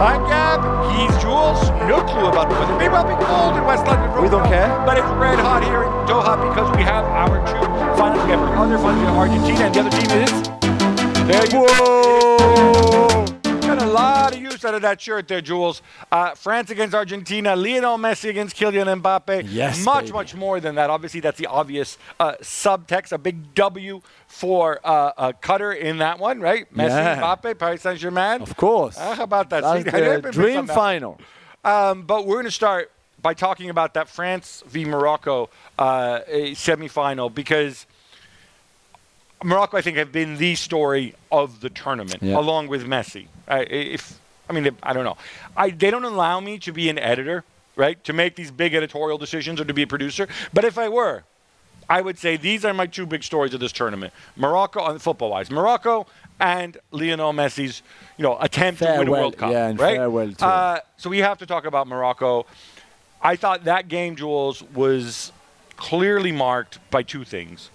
I'm Gab. He's Jules. No clue about the weather. May well be cold in West London. We don't care. But it's red hot here in Doha because we have our two finals. We have our other finals in Argentina, and the other team is. There you Whoa! Got a lot of use out of that shirt there, Jules. Uh, France against Argentina, Lionel Messi against Kylian Mbappe. Yes, Much, baby. much more than that. Obviously, that's the obvious uh, subtext. A big W for uh, uh, Qatar in that one, right? Messi, Yeah. Mbappe, Paris Saint Germain. Of course. how about that? That's See, the dream final. Um, but we're going to start by talking about that France v Morocco uh, semifinal because Morocco, I think, have been the story of the tournament, Yeah. along with Messi. Uh, if I mean, I don't know, I, they don't allow me to be an editor, right, to make these big editorial decisions or to be a producer. But if I were, I would say these are my two big stories of this tournament: Morocco, on football-wise, Morocco and Lionel Messi's, you know, attempt to win a World Cup, yeah, and right? farewell to- Uh, so we have to talk about Morocco. I thought that game, Jules, was clearly marked by two things.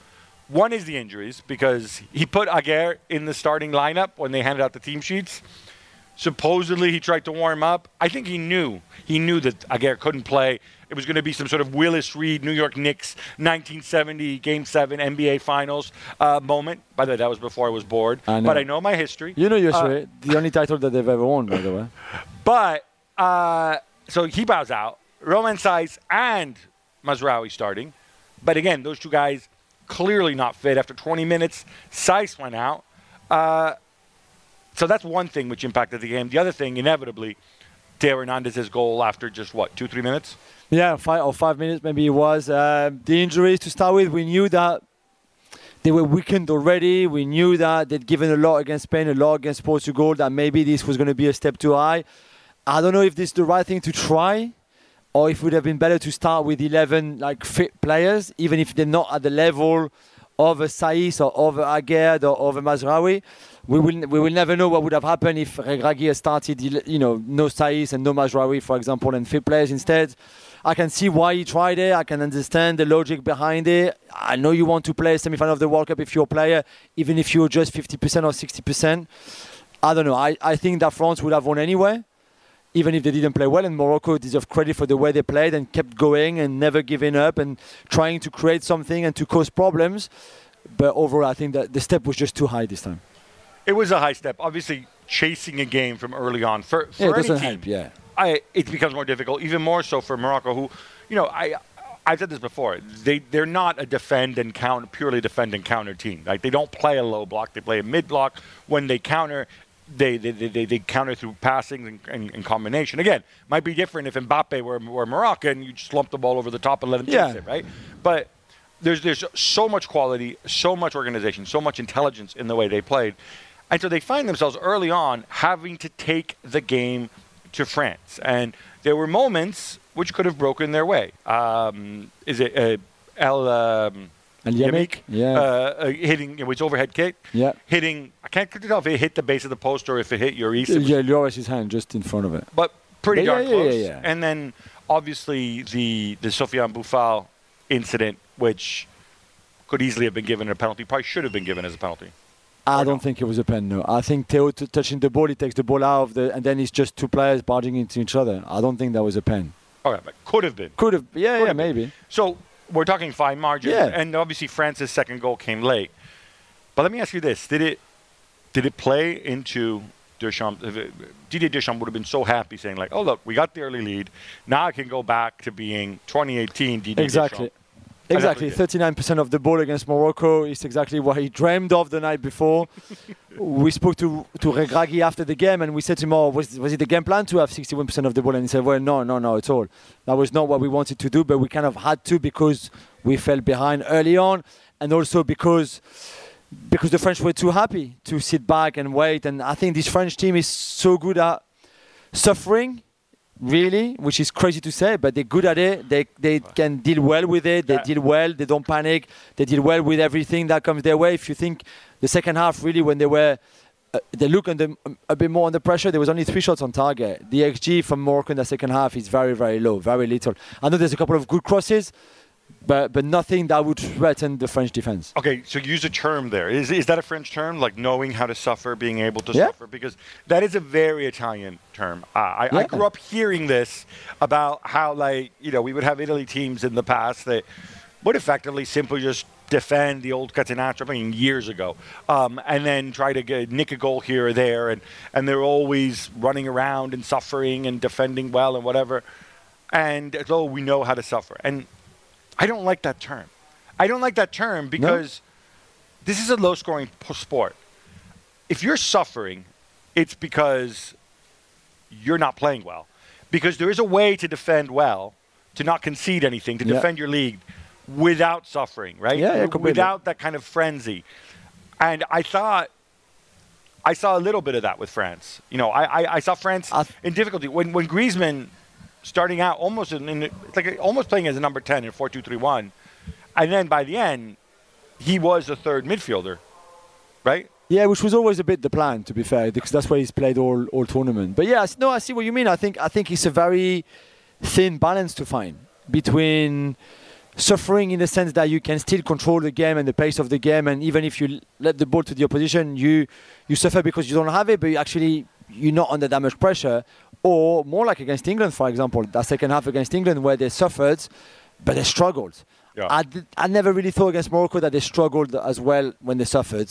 One is the injuries because he put Aguerd in the starting lineup when they handed out the team sheets. Supposedly he tried to warm up. I think he knew. He knew that Aguerd couldn't play. It was going to be some sort of Willis Reed, New York Knicks, 1970 Game 7 NBA Finals uh, moment. By the way, that was before I was bored. I know. But I know my history. You know your Uh, history. the only title that they've ever won, by the way. But uh, so he bows out. Romain Saiss and Mazraoui starting. But again, those two guys clearly not fit. After 20 minutes, Saiss went out. Uh, so that's one thing which impacted the game. The other thing, inevitably, Theo Hernandez's goal after just what two, three minutes. Yeah, five or five minutes maybe it was. Uh, the injuries to start with, we knew that they were weakened already. We knew that they'd given a lot against Spain, a lot against Portugal. That maybe this was going to be a step too high. I don't know if this is the right thing to try, or if it would have been better to start with 11 like fit players, even if they're not at the level of a Saiss or of a Aguerd or of a Mazraoui. We will we will never know what would have happened if Regragui started, you know, no Saiss and no Mazraoui, for example, and fit players instead. I can see why he tried it. I can understand the logic behind it. I know you want to play a semi-final of the World Cup if you're a player, even if you're just 50% or 60%. I don't know. I, I think that France would have won anyway, even if they didn't play well. And Morocco deserve credit for the way they played and kept going and never giving up and trying to create something and to cause problems. But overall, I think that the step was just too high this time. It was a high step. Obviously, chasing a game from early on for, for Yeah, it any doesn't team, help. Yeah. I, it becomes more difficult, even more so for Morocco, who, you know, I, I've said this before. They they're not a defend and counter, purely defend and counter team. Like they don't play a low block; they play a mid block. When they counter, they they, they, they, counter through passing and, and, and combination. Again, might be different if Mbappe were, were Moroccan, you just lump the ball over the top and let him chase Yeah. it, right? But there's there's so much quality, so much organization, so much intelligence in the way they played. And so they find themselves early on having to take the game to France. And there were moments which could have broken their way. Um, is it uh, El um, And? Yamiq? Yeah. Uh, uh, hitting, it was overhead kick. Yeah. Hitting, I can't tell if it hit the base of the post or if it hit Lloris. Yeah, Lloris's hand just in front of it. but pretty Yeah, darn yeah, yeah, close. yeah. And then obviously the the Sofiane Boufal incident, which could easily have been given a penalty, probably should have been given as a penalty. I don't no? think it was a pen. No, I think Theo t- touching the ball, he takes the ball out of the, and then it's just two players barging into each other. I don't think that was a pen. Okay, but could have been. Could have, yeah, Could yeah, have been. maybe. So we're talking fine margin, Yeah. and obviously France's second goal came late. But let me ask you this: Did it did it play into Deschamps? Didier Deschamps would have been so happy saying like, "Oh look, we got the early lead. Now I can go back to being 2018 Didier Exactly. Deschamps." Exactly, 39% of the ball against Morocco is exactly what he dreamed of the night before. we spoke to to Regragui after the game and we said to him, oh, was, was it the game plan to have 61% of the ball? And he said, well, no, no, no, at all. That was not what we wanted to do, but we kind of had to because we fell behind early on and also because because the French were too happy to sit back and wait. And I think this French team is so good at suffering really, which is crazy to say, but they're good at it. They they can deal well with it. They Yeah. deal well. They don't panic. They deal well with everything that comes their way. If you think the second half, really, when they were uh, they look under, a bit more under pressure. There was only three shots on target. The XG from Morocco in the second half is very, very low, very little. I know there's a couple of good crosses, but but nothing that would threaten the French defense. Okay, so use a term there. Is, is that a French term, like knowing how to suffer, being able to Yeah. suffer? Because that is a very Italian term. Uh, I, I grew up hearing this about how, like, you know, we would have Italy teams in the past that would effectively simply just defend the old Catenaccio, I mean, years ago, um, and then try to get, nick a goal here or there, and, and they're always running around and suffering and defending well and whatever. And oh, we know how to suffer. And I don't like that term. I don't like that term because this is a low scoring sport. If you're suffering, it's because you're not playing well. Because there is a way to defend well, to not concede anything, to Yeah. defend your league without suffering, right? Yeah, yeah, completely. without that kind of frenzy. And I thought I saw a little bit of that with France. You know, I, I, I saw France in difficulty when when Griezmann starting out almost in, in like almost playing as a number ten in four two three one, and then by the end he was the third midfielder, right? Yeah, which was always a bit the plan, to be fair, because that's where he's played all, all tournament. But yeah, no, I see what you mean. I think I think it's a very thin balance to find between suffering in the sense that you can still control the game and the pace of the game, and even if you let the ball to the opposition, you you suffer because you don't have it, but you actually you're not under that much pressure. Or more like against England, for example, that second half against England where they suffered, but they struggled. Yeah. I, did, I never really thought against Morocco that they struggled as well when they suffered.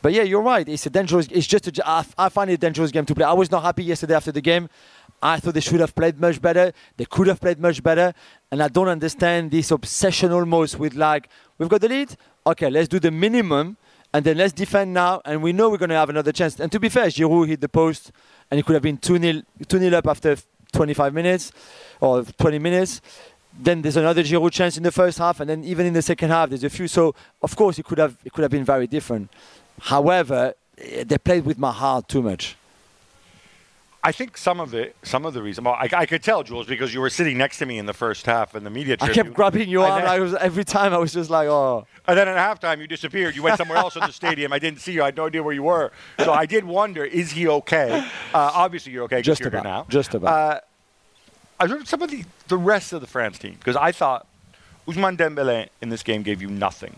But yeah, you're right. It's a dangerous. It's just a, I, I find it a dangerous game to play. I was not happy yesterday after the game. I thought they should have played much better. They could have played much better. And I don't understand this obsession almost with like we've got the lead. Okay, let's do the minimum and then let's defend now. And we know we're going to have another chance. And to be fair, Giroud hit the post and it could have been 2 0 two nil up after 25 minutes or 20 minutes. Then there's another Giroud chance in the first half, and then even in the second half, there's a few. So of course, it could have it could have been very different. However, eh, they played with my heart too much. I think some of it, some of the reason, well, I, I could tell, Jules, because you were sitting next to me in the first half in the media I kept grabbing your And arm. I was every time I was just like, oh. And then at halftime, you disappeared. You went somewhere else in the stadium. I didn't see you. I had no idea where you were. So I did wonder, is he okay? Uh, obviously, you're okay Just you're about. now. Just about. Uh, I remember some of the, the rest of the France team because I thought Ousmane Dembele in this game gave you nothing.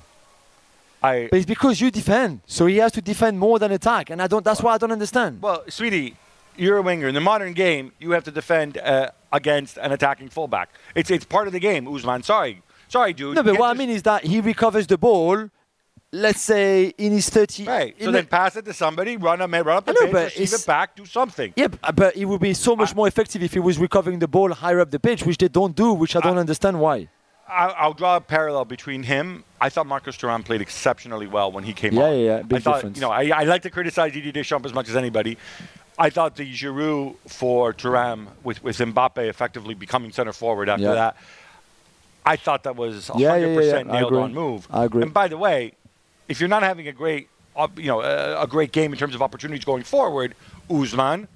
I But it's because you defend, so he has to defend more than attack, and I don't. That's why I don't understand. well, sweetie, you're a winger. In the modern game, you have to defend uh, against an attacking fullback. It's it's part of the game. Ousmane, sorry, sorry, dude. no, but what I mean is that he recovers the ball. Let's say in his 30. Right. So then pass it to somebody, run up, run up the I know, pitch, receive it back, do something. Yeah, but it would be so much more effective if he was recovering the ball higher up the pitch, which they don't do, which I don't understand why. I'll, I'll draw a parallel between him. I thought Marcus Thuram played exceptionally well when he came Yeah, on. yeah, yeah, I big thought, difference. you know, I, I like to criticize Didier Deschamps as much as anybody. I thought the Giroud for Thuram with, with Mbappe effectively becoming center forward after Yeah. that. I thought that was 100% Yeah, yeah, yeah, yeah. I nailed on move. I agree. And by the way, if you're not having a great, uh, you know, a, a great game in terms of opportunities going forward, Ousmane,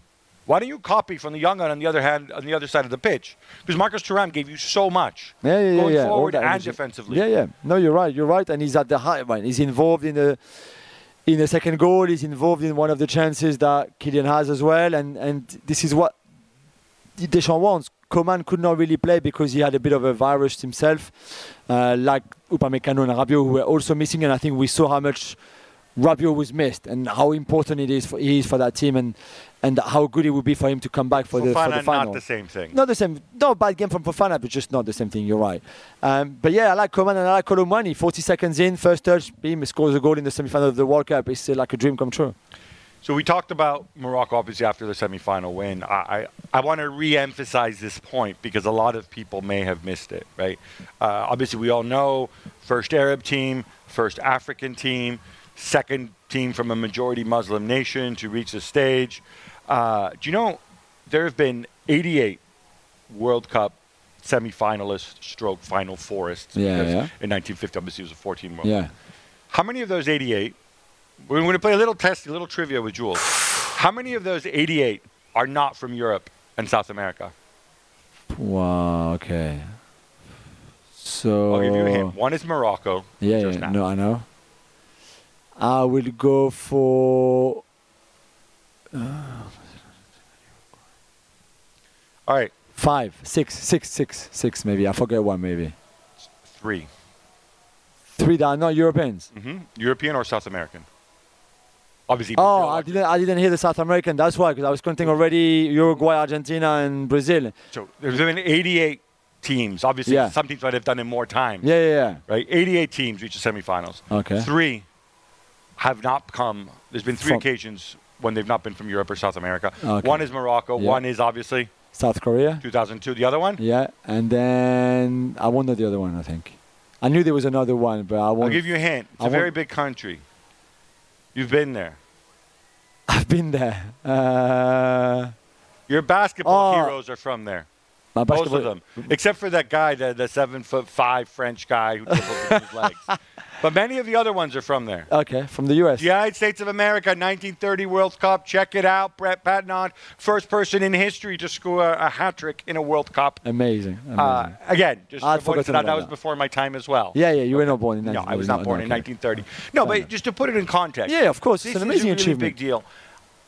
why don't you copy from the young gun on the other hand on the other side of the pitch? Because Marcus Thuram gave you so much Yeah, yeah, yeah. going yeah. All forward and defensively. Yeah, yeah. No, you're right. You're right. And he's at the high one. He's involved in the in the second goal. He's involved in one of the chances that Kylian has as well. And and this is what Deschamps wants. Coman could not really play because he had a bit of a virus himself, uh, like Upamecano and Rabiot, who were also missing. And I think we saw how much Rabiot was missed and how important it is for, he is for that team and and how good it would be for him to come back for the for the final. not the same thing. Not the same. No bad game from Fofana, but just not the same thing. You're right. Um, but yeah, I like Coman and I like Kolo Muani. 40 seconds in, first touch, he scores a goal in the semi-final of the World Cup. It's uh, like a dream come true. So we talked about Morocco obviously after the semifinal win. I, I, I want to re-emphasize this point because a lot of people may have missed it. Right? Uh, obviously, we all know first Arab team, first African team, second team from a majority Muslim nation to reach the stage. Uh, do you know there have been 88 World Cup semifinalists, stroke final fourists. Yeah, yeah. In 1950, obviously, it was a 14 World Yeah. how many of those 88? We're going to play a little test, a little trivia with Jules. How many of those 88 are not from Europe and South America? Wow. Okay. So. I'll give you a hint. One is Morocco. Yeah, yeah. No, I know. I will go for. All right, Five, six, six, six, six, maybe. I forget one, maybe. three. Three that are not Europeans. hmm European or South American? Obviously. Oh, Brazil, I didn't. I didn't hear the South American. That's why, because I was counting already Uruguay, Argentina, and Brazil. So there's been 88 teams. Obviously, Yeah. some teams might have done it more times. Yeah, yeah, yeah. Right? 88 teams reach the semifinals. Okay. Three have not come. There's been three From- occasions when they've not been from Europe or South America. Okay. One is Morocco. Yeah. One is obviously South Korea. 2002. The other one? Yeah, and then I won the other one. I think. I knew there was another one, but I won't. I'll give you a hint. It's I a very big country. You've been there. I've been there. Uh, Your basketball Oh. heroes are from there. Most basketball. of them, except for that guy, the, the seven foot five French guy who his legs. But many of the other ones are from there. Okay, from the US. The United States of America, 1930 World Cup. Check it out. Bert Patenaude, first person in history to score a hat trick in a World Cup. Amazing. amazing. Uh, again, just I'd forgotten that, that was before my time as well. yeah, yeah. You were not born in. No, I was 1930, not born in 1930. No, but just to put it in context. Yeah, of course. It's an amazing a really achievement. big deal.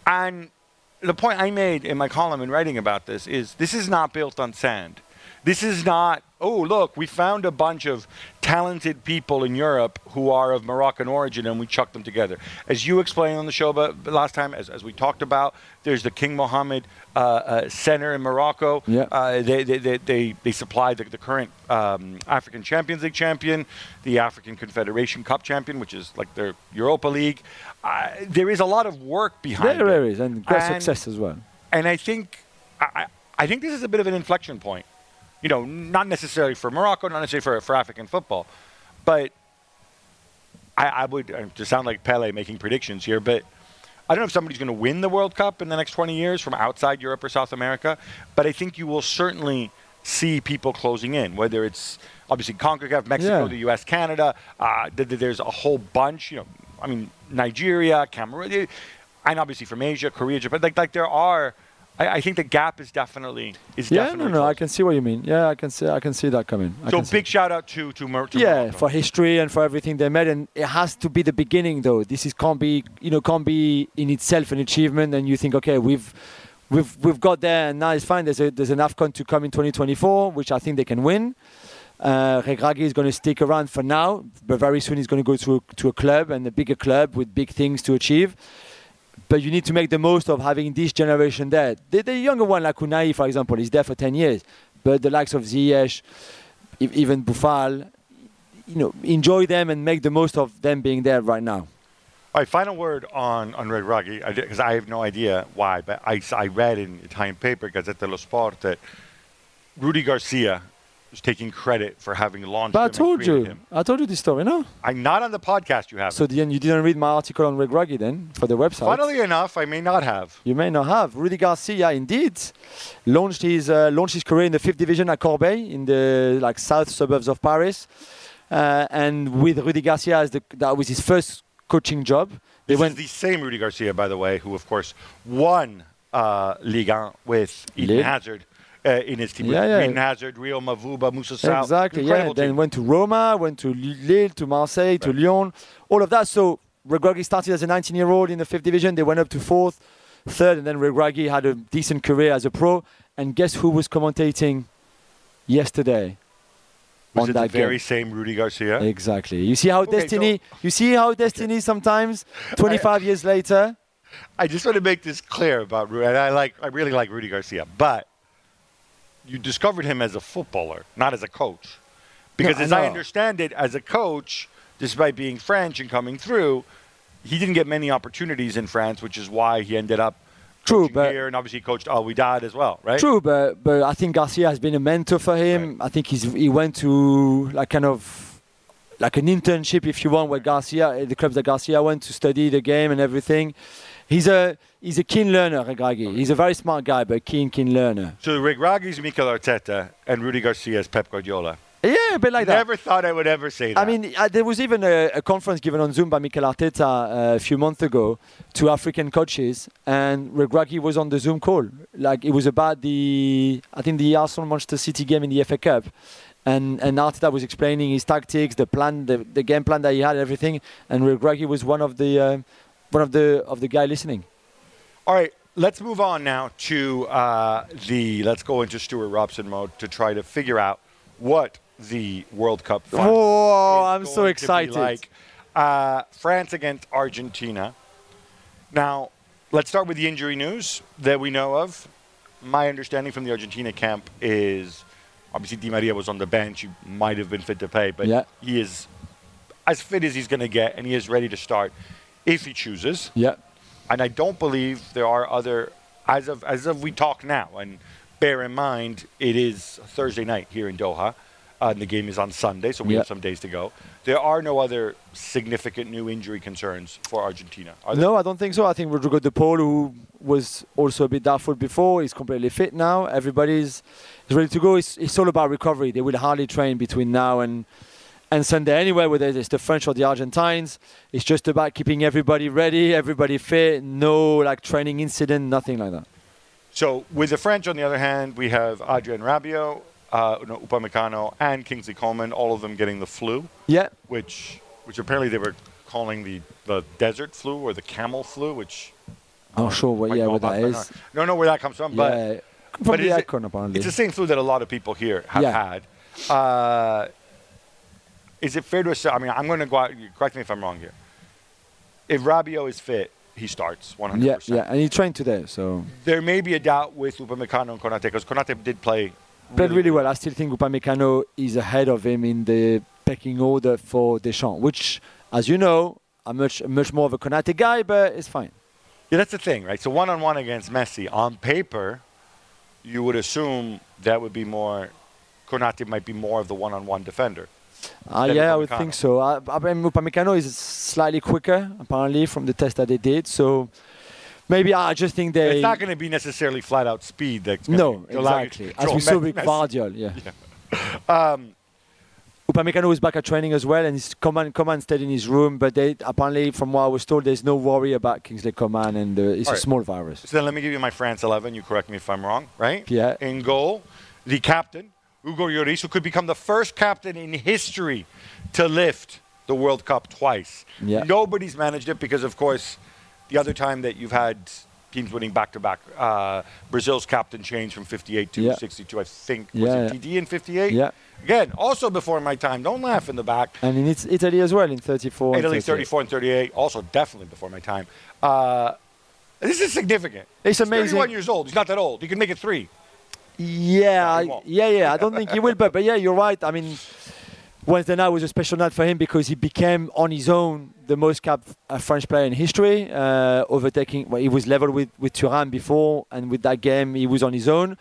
And the point I made in my column in writing about this is this is not built on sand. This is not, oh, look, we found a bunch of talented people in Europe who are of Moroccan origin and we chucked them together. As you explained on the show but last time, as, as we talked about, there's the King Mohammed uh, uh, Center in Morocco. Yeah. Uh, they, they, they, they, they supply the, the current um, African Champions League champion, the African Confederation Cup champion, which is like their Europa League. Uh, there is a lot of work behind There, it. there is, and great And- success as well. And I think, I I think this is a bit of an inflection point. You know, not necessarily for Morocco, not necessarily for, for African football, but I, I would uh, to sound like Pele making predictions here, but I don't know if somebody's going to win the World Cup in the next 20 years from outside Europe or South America, but I think you will certainly see people closing in, whether it's obviously CONCACAF, Mexico, Yeah. the U.S., Canada. Uh, th- th- there's a whole bunch. You know, I mean Nigeria, Cameroon, eh, and obviously from Asia, Korea, Japan. Like, like there are. I, I think the gap is definitely is Yeah, no, definitely. no, I can see what you mean. Yeah, I can see, I can see that coming. I So big shout out to to, Mer- to yeah Morocco. for history and for everything they made and it has to be the beginning though this is can't be you know can't be in itself an achievement and you think okay we've we've we've got there and now it's fine there's a there's an afcon to come in 2024 which i think they can win uh, Regragui is going to stick around for now, but very soon he's going to go to a, to a club and a bigger club with big things to achieve. But you need to make the most of having this generation there. The, the younger one, like Ounahi, for example, is there for 10 years. But the likes of Ziyech, even Boufal, you know, enjoy them and make the most of them being there right now. All right, final word on on Regragui, because I have no idea why, but I, I read in Italian paper, Gazzetta dello Sport, that Rudy Garcia was taking credit for having launched But I told you, him. I told you this story, no? I'm not on the podcast. You have. So then you didn't read my article on Regragui then for the website. Funnily enough, I may not have. You may not have. Rudy Garcia, indeed, launched his uh, launched his career in the fifth division at Corbeil in the like south suburbs of Paris, uh, and with Rudy Garcia as the that was his first coaching job. They This went is the same Rudy Garcia, by the way, who of course won uh, Ligue 1 with Eden Lille. Hazard uh, in his team. Yeah, with yeah. Eden Hazard, Rio Mavuba, Moussa Sow. exactly yeah. Incredible Then team. went to Roma, went to Lille, to Marseille, to Lyon, all of that. So Regragui started as a 19-year-old in the fifth division. They went up to fourth, third, and then Regragui had a decent career as a pro. And guess who was commentating yesterday? was on it the that game? very same Rudy Garcia? Exactly. You see how Okay, destiny. You see how destiny sometimes. 25 years later. I just want to make this clear about Rudy. And I like, I really like Rudy Garcia, but you discovered him as a footballer, not as a coach. Because I as I know. understand it, as a coach, despite being French and coming through, he didn't get many opportunities in France, which is why he ended up True, but- here, and obviously he coached Al Widad as well, right? True, but but I think Garcia has been a mentor for him. I think he's he went to like kind of like an internship, if you want, where Garcia, the clubs that Garcia went to study the game and everything. He's a he's a keen learner, Regragui. He's a very smart guy, but keen keen learner. So Regragui's Mikel Arteta and Rudy Garcia is Pep Guardiola. Yeah, a bit like that. Never thought I would ever say that. I mean, uh, there was even a, a conference given on Zoom by Mikel Arteta uh, a few months ago to African coaches, and Regragui was on the Zoom call. Like it was about the, I think the Arsenal Manchester City game in the FA Cup, and and Arteta was explaining his tactics, the plan, the, the game plan that he had, everything, and Regragui was one of the uh, one of the of the guy listening. All right, let's move on now to uh, the. Let's go into Stewart Robson mode to try to figure out what the World Cup. Oh, I'm so excited. Like uh, France against Argentina. Now, let's start with the injury news that we know of. My understanding from the Argentina camp is obviously Di Maria was on the bench. He might have been fit to play, but Yeah. he is as fit as he's going to get, and he is ready to start if he chooses. Yeah. And I don't believe there are other as of as of we talk now. And bear in mind, it is Thursday night here in Doha. Uh, and the game is on Sunday, so we Yeah. have some days to go. There are no other significant new injury concerns for Argentina. Are? No, I don't think so. I think Rodrigo De Paul, who was also a bit doubtful before, is completely fit now. Everybody's is ready to go. It's, it's all about recovery. They will hardly train between now and and Sunday anyway, whether it's the French or the Argentines. It's just about keeping everybody ready, everybody fit. No like training incident, nothing like that. So with the French, on the other hand, we have Adrien Rabiot, uh, no, Upamecano, and Kingsley Coman, all of them getting the flu. Yeah, which which apparently they were calling the, the desert flu or the camel flu, which I'm not sure what yeah what that is. about is. I don't know where that comes from, but yeah, from but the is it- apparently. it's the same flu that a lot of people here have Yeah. had. Uh, is it fair to assume? I mean, I'm going to go out. Correct me if I'm wrong here. If Rabiot is fit, he starts 100%. yeah, yeah, and he trained today, so There may be a doubt with Upamecano and Konate because Konate did play played really well. I still think Upamecano is ahead of him in the pecking order for Deschamps, which, as you know, I'm much much more of a Konate guy, but it's fine. Yeah, that's the thing, right? So one on one against Messi, on paper, you would assume that would be more. Konate might be more of the one on one defender. Uh, yeah, I would think so. I, I mean, Upamecano is slightly quicker, apparently, from the test that they did. So maybe I just think they. it's not going to be necessarily flat out speed. That's no, allow you to exactly. As we saw with Guardiola, yeah. Um, Upamecano is back at training as well, and he's Coman, Coman stayed in his room. But they apparently, from what I was told, there's no worry about Kingsley Coman, and uh, it's All a right. small virus. so then let me give you my France 11. You correct me if I'm wrong, right? Yeah. In goal, the captain, Hugo Lloris, who could become the first captain in history to lift the World Cup twice. Yeah. Nobody's managed it because, of course, the other time that you've had teams winning back to back, uh, Brazil's captain changed from 58 to Yeah. 62, I think. Was Yeah, it yeah. TD in 58? Yeah. Again, also before my time. Don't laugh in the back. And in It- Italy as well, in 34. and Italy 38. 34 and 38, also definitely before my time. Uh, this is significant. It's He's amazing. 31 years old. He's not that old. He can make it three. Yeah, No, he I- won't. yeah, yeah. I don't think he will, but but yeah, you're right. I mean, Wednesday night was a special night for him because he became on his own the most capped uh, French player in history, uh, overtaking. Well, he was level with with Thuram before, and with that game, he was on his own.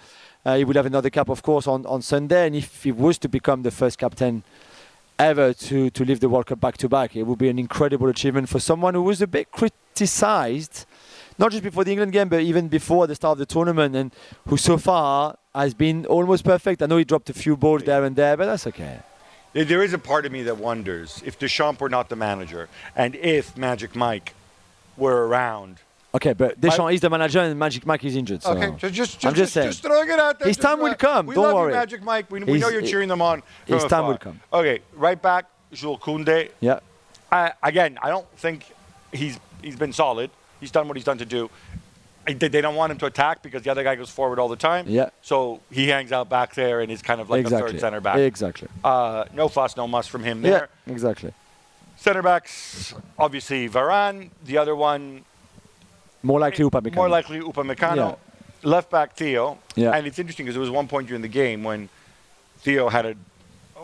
Uh, he will have another cap, of course, on, on Sunday, and if he was to become the first captain ever to to lift the World Cup back to back, it would be an incredible achievement for someone who was a bit criticised not just before the England game, but even before the start of the tournament, and who so far has been almost perfect. I know he dropped a few balls there and there, but that's okay. There- is a part of me that wonders if Deschamps were not the manager and if Magic Mike were around. Okay, but Deschamps is the manager, and Magic Mike is injured. So. Okay, just, just, I'm just saying. just throwing it out there. His time will come, We don't love worry. you, Magic Mike. We, we know you're cheering them on. his time will come. Okay, right back, Jules Koundé. Yeah, I, again, I don't think he's he's been solid. He's done what he's done to do. They they don't want him to attack because the other guy goes forward all the time. Yeah. So he hangs out back there and is kind of like a third center back. Exactly. Uh, no fuss, no muss from him there. Yeah, exactly. Center backs, obviously Varane. The other one, More likely Upamecano. more likely Upamecano. Yeah. Left back Theo. Yeah. And it's interesting because there was one point during the game when Theo had a.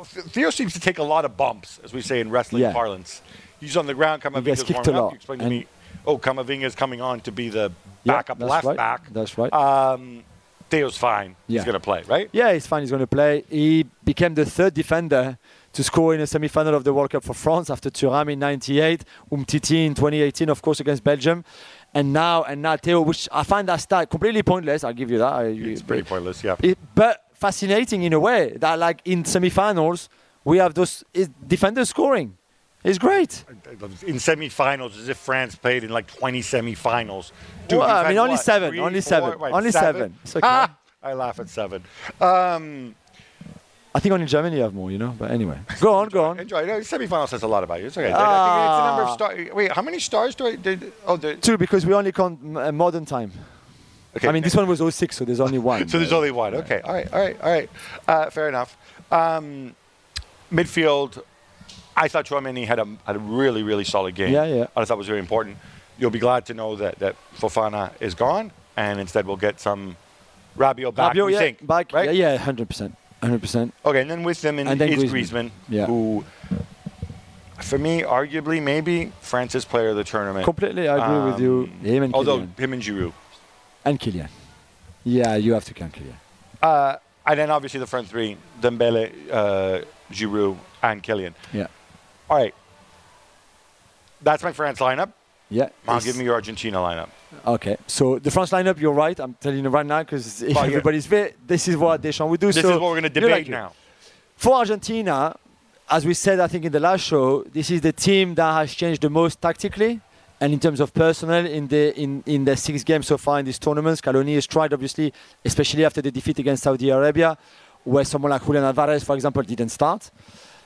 Theo seems to take a lot of bumps, as we say in wrestling Yeah. parlance. He's on the ground. Camavinga's kicked warming up. You explained to And- me, oh, Camavinga is coming on to be the Yeah, backup left right. back. That's right. Um, Theo's fine. He's going to play, right? Yeah, he's fine. He's going to play. He became the third defender to score in a semi-final of the World Cup for France after Thuram in '98, Umtiti in 2018, of course, against Belgium, and now and now Theo, which I find that stat completely pointless. I'll give you that. I- It's pretty pointless, yeah. it- but fascinating in a way that, like in semi-finals, we have those defenders scoring. It's great. in semifinals as if France played in like 20 semifinals. Dude, Well, I mean, only what, seven, three, only four, seven, what, only seven. It's okay. Ah, I laugh at seven. Um, I think only Germany have more, you know. But anyway, go on, go on. enjoy. No, Semifinals says a lot about you. It's okay. I think it's the number of Ah. stars. Wait, how many stars do I? Did, oh, the, Two because we only count uh, modern time. okay. I mean, this one was 06, so there's only one. So there's only one. Okay. All right. All right. All right. Uh, fair enough. Um, midfield, I thought Chouameni had a had a really really solid game. Yeah, yeah. I thought it was very important. You'll be glad to know that that Fofana is gone, and instead we'll get some Rabiot back. Rabiot, yeah, think, back. right? Yeah, yeah, hundred percent, hundred percent. Okay, and then with them in, And then is Griezmann. Griezmann, Yeah. who, for me, arguably maybe France's player of the tournament. Completely, I agree with you. Um, Him and Although Kylian. him and Giroud. and Kylian. Yeah, you have to count Kylian. Uh, and then obviously the front three: Dembele, uh, Giroud, and Kylian. Yeah, All right, that's my France lineup. yeah. Now give me your Argentina lineup. Okay, so the France lineup, you're right. I'm telling you right now because oh, yeah. everybody's fit, this is what Deschamps would do. This so is what we're going to debate like now. For Argentina, as we said, I think in the last show, this is the team that has changed the most tactically and in terms of personnel in the in, in the six games so far in this tournament. Scaloni has tried, obviously, especially after the defeat against Saudi Arabia, where someone like Julian Alvarez, for example, didn't start.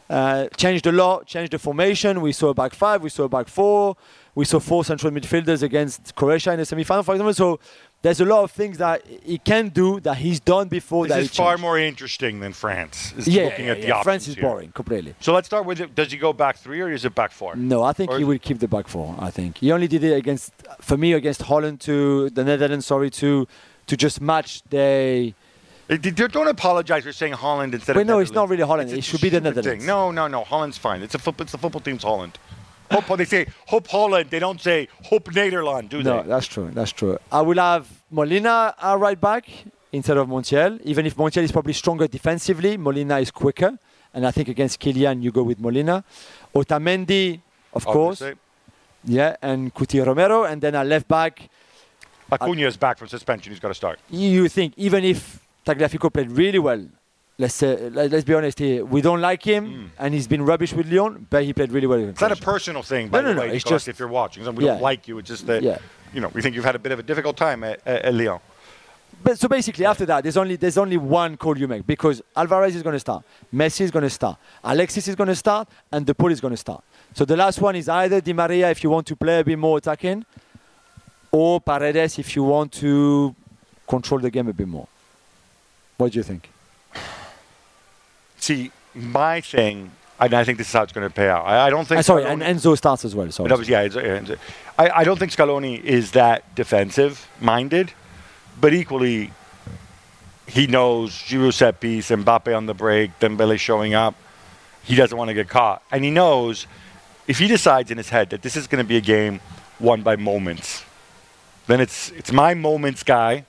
Uh, changed a lot, changed the formation. We saw a back five, we saw a back four, we saw four central midfielders against Croatia in the semi-final, for example. So there's a lot of things that he can do that he's done before. that This is far more interesting than France. Is Yeah, looking yeah, at the yeah. options France is here. boring completely. So let's start with it. Does he go back three or is it back four? No, I think Or he will keep the back four. I think he only did it against, for me, against Holland to the Netherlands. Sorry to to just match the. Uh, Don't apologize for saying Holland instead Wait, of no, it's not really Holland. It's It should be the Netherlands. Thing. No, no, no. Holland's fine. It's a football. It's the football team's Holland. Hope they say Hope Holland. They don't say Hope Nederland, do No, they? that's true. That's true. I will have Molina at right back instead of Montiel. Even if Montiel is probably stronger defensively, Molina is quicker. And I think against Kylian, you go with Molina. Otamendi, of course. Obviously. Yeah, and Cuti Romero. And then at left back, Acuna is back from suspension. He's got to start. you think even if Tagliafico played really well, let's uh, let- let's be honest here, we don't like him mm. and he's been rubbish with Lyon, but he played really well. It's not a personal thing, by No, no, the no, way. it's just- if you're watching, we Yeah. don't like you. It's just that Yeah. you know we think you've had a bit of a difficult time at, at, at Lyon. But so basically, after that, there's only there's only one call you make because Alvarez is going to start, Messi is going to start, Alexis is going to start, and De Paul is going to start. So the last one is either Di Maria if you want to play a bit more attacking, or Paredes if you want to control the game a bit more. What do you think? See, my thing, and I think this is how it's going to pay out. I, I don't think. Uh, sorry, Scaloni- and Enzo starts as well. Sorry. Was, yeah, it's, I, I don't think Scaloni is that defensive minded, but equally, he knows Giroud set piece, Mbappe on the break, Dembele showing up. He doesn't want to get caught, and he knows if he decides in his head that this is going to be a game won by moments, then it's it's my moments guy,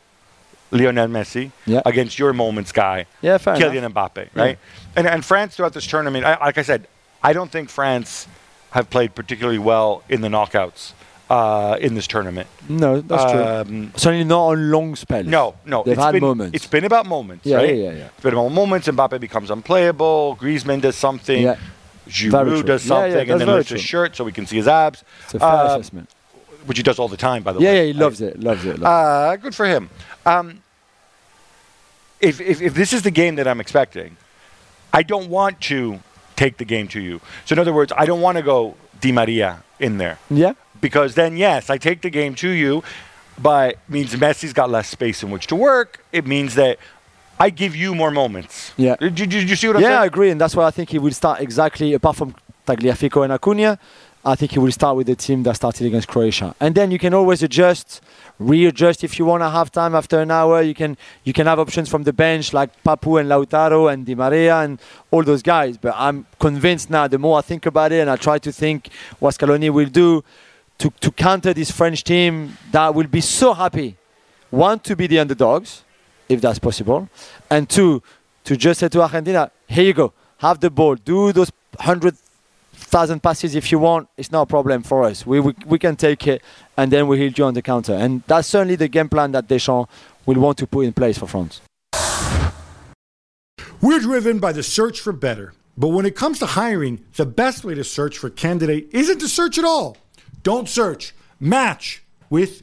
Lionel Messi, Yeah. against your moments guy, Yeah, Kylian enough. Mbappe, right? And, and France throughout this tournament, I, like I said, I don't think France have played particularly well in the knockouts uh, in this tournament. No, that's true. Um, Certainly not on long spells. no, no, They've it's had been, moments. It's been about moments, Yeah, right? yeah, yeah, yeah. It's been about moments. Mbappe becomes unplayable. Griezmann does something. Yeah. Giroud true. does Yeah, yeah, something, and then lifts his shirt so we can see his abs, It's a fair uh, assessment. which he does all the time, by the Yeah, way. yeah, yeah, he loves it, loves it. Loves Uh, good for him. Um, if, if, if this is the game that I'm expecting, I don't want to take the game to you. So, in other words, I don't want to go Di Maria in there. Yeah, because then, yes, I take the game to you, but it means Messi's got less space in which to work. It means that I give you more moments. Yeah. Did, did, did you see what I'm saying? yeah, I agree, and that's why I think he will start exactly. Apart from Tagliafico and Acuna, I think he will start with the team that started against Croatia, and then you can always adjust, readjust if you want to have time after an hour. You can you can have options from the bench like Papu and Lautaro and Di Maria and all those guys. But I'm convinced now. The more I think about it, and I try to think what Scaloni will do to to counter this French team that will be so happy, one to be the underdogs, if that's possible, and two to just say to Argentina, here you go, have the ball, do those hundred thousand passes if you want. It's no problem for us. We, we we can take it, and then we hit you on the counter. And that's certainly the game plan that Deschamps will want to put in place for France. We're driven by the search for better. But when it comes to hiring, the best way to search for a candidate isn't to search at all. Don't search, match with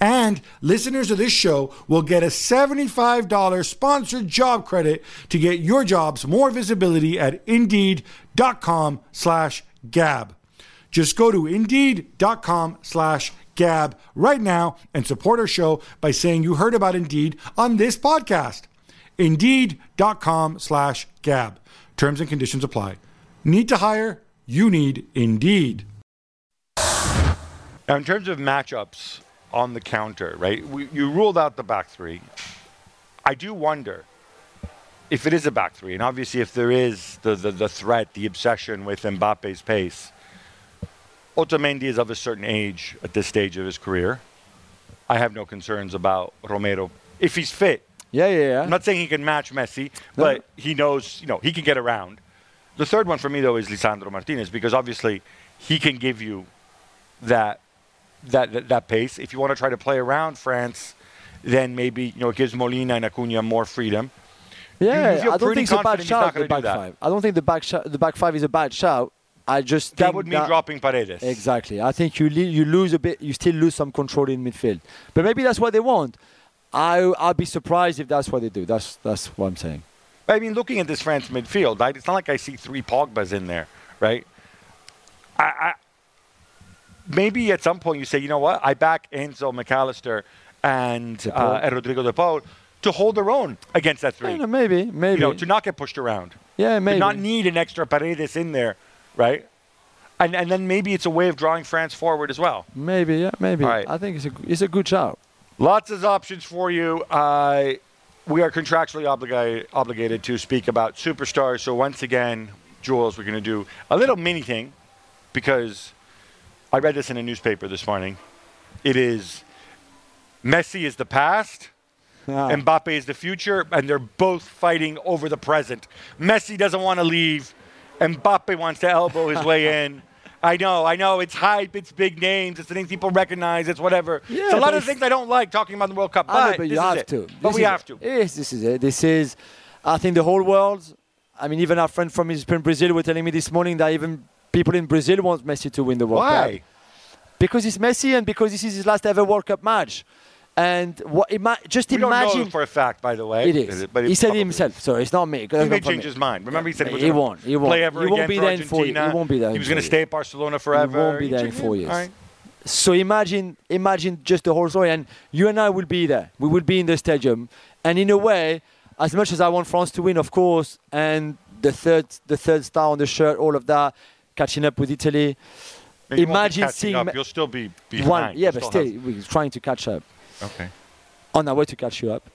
And listeners of this show will get a $75 sponsored job credit to get your jobs more visibility at indeed.com slash gab. Just go to indeed.com slash gab right now and support our show by saying you heard about Indeed on this podcast. Indeed.com slash gab. Terms and conditions apply. Need to hire? You need Indeed. Now, in terms of matchups on the counter, right? We, you ruled out the back three. I do wonder if it is a back three, and obviously if there is the, the, the threat, the obsession with Mbappe's pace, Otamendi is of a certain age at this stage of his career. I have no concerns about Romero if he's fit. Yeah, yeah, yeah. I'm not saying he can match Messi, but he knows, you know, he can get around. The third one for me though is Lisandro Martinez because obviously he can give you that that that, that pace. If you want to try to play around France, then maybe you know it gives Molina and Acuna more freedom. Yeah, I don't think it's a bad shout. The back five. I don't think the back sh- the back five is a bad shout. I just That would mean dropping Paredes. Exactly. I think you le- you lose a bit. You still lose some control in midfield. But maybe that's what they want. I I'll be surprised if that's what they do. That's that's what I'm saying. I mean, looking at this France midfield, I, it's not like I see three Pogbas in there, right? I maybe at some point you say, you know what? I back Enzo Mac Allister and, uh, Rodrigo De Paul to hold their own against that three. know, maybe maybe. You know, to not get pushed around. yeah, To maybe. not need an extra Paredes in there, right? And, and then maybe it's a way of drawing France forward as well. maybe yeah, maybe. Right. I think it's a it's a good shout. Lots of options for you. Uh, we are contractually obligated obligated to speak about superstars. So once again, Jules, we're going to do a little mini thing because I read this in a newspaper this morning. It is Messi is the past. Yeah. Mbappe is the future, and they're both fighting over the present. Messi doesn't want to leave. Mbappe wants to elbow his way in. I know, I know. It's hype. It's big names. It's the things people recognize. It's whatever. Yeah, it's a lot of things I don't like talking about the World Cup. I know, But, but this you is have it. to. But This we have it. to. Yes, this is it. This is, I think, the whole world. I mean, even our friend from Brazil were telling me this morning that even people in Brazil want Messi to win the World Cup. Why? Because it's Messi and because this is his last ever World Cup match. And what, ima- just We don't imagine. know for a fact, by the way. it is. But he said it himself, so it's not me. He may change me. his mind. Remember, he said he, He won't. He won't. play ever He won't be there in four years. He won't be there He was going to stay at Barcelona forever. won't be there in four years. right. So imagine, imagine just the whole story, and you and I will be there. We will be in the stadium, and in a way, as much as I want France to win, of course, and the third, the third star on the shirt, all of that, catching up with Italy. And you won't be Imagine seeing up. You'll still be behind. One, yeah, You'll but still we're trying to catch up. okay. On our way to catch you up.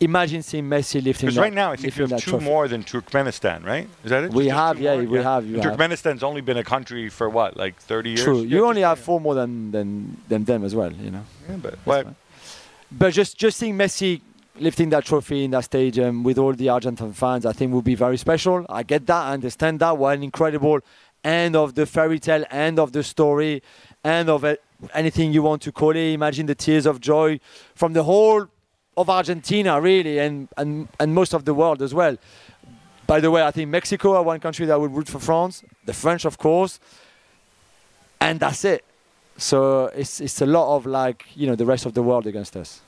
Imagine seeing Messi lifting Because right now, I think you have two trophy. more than Turkmenistan, right? Is that it? We Just have, yeah, more? we have, you And have. Turkmenistan's only been a country for what, like 30 years? True. Yeah, You only have four more than, than, than them as well, you know. Yeah, but, fine. But just just seeing Messi lifting that trophy in that stadium with all the Argentine fans, I think would be very special. I get that, I understand that. What an incredible end of the fairy tale, end of the story, end of it, anything you want to call it. Imagine the tears of joy from the whole of Argentina, really, and, and, and most of the world as well. By the way, I think Mexico are one country that would root for France, the French, of course, and that's it. So it's, it's a lot of like, you know, the rest of the world against us.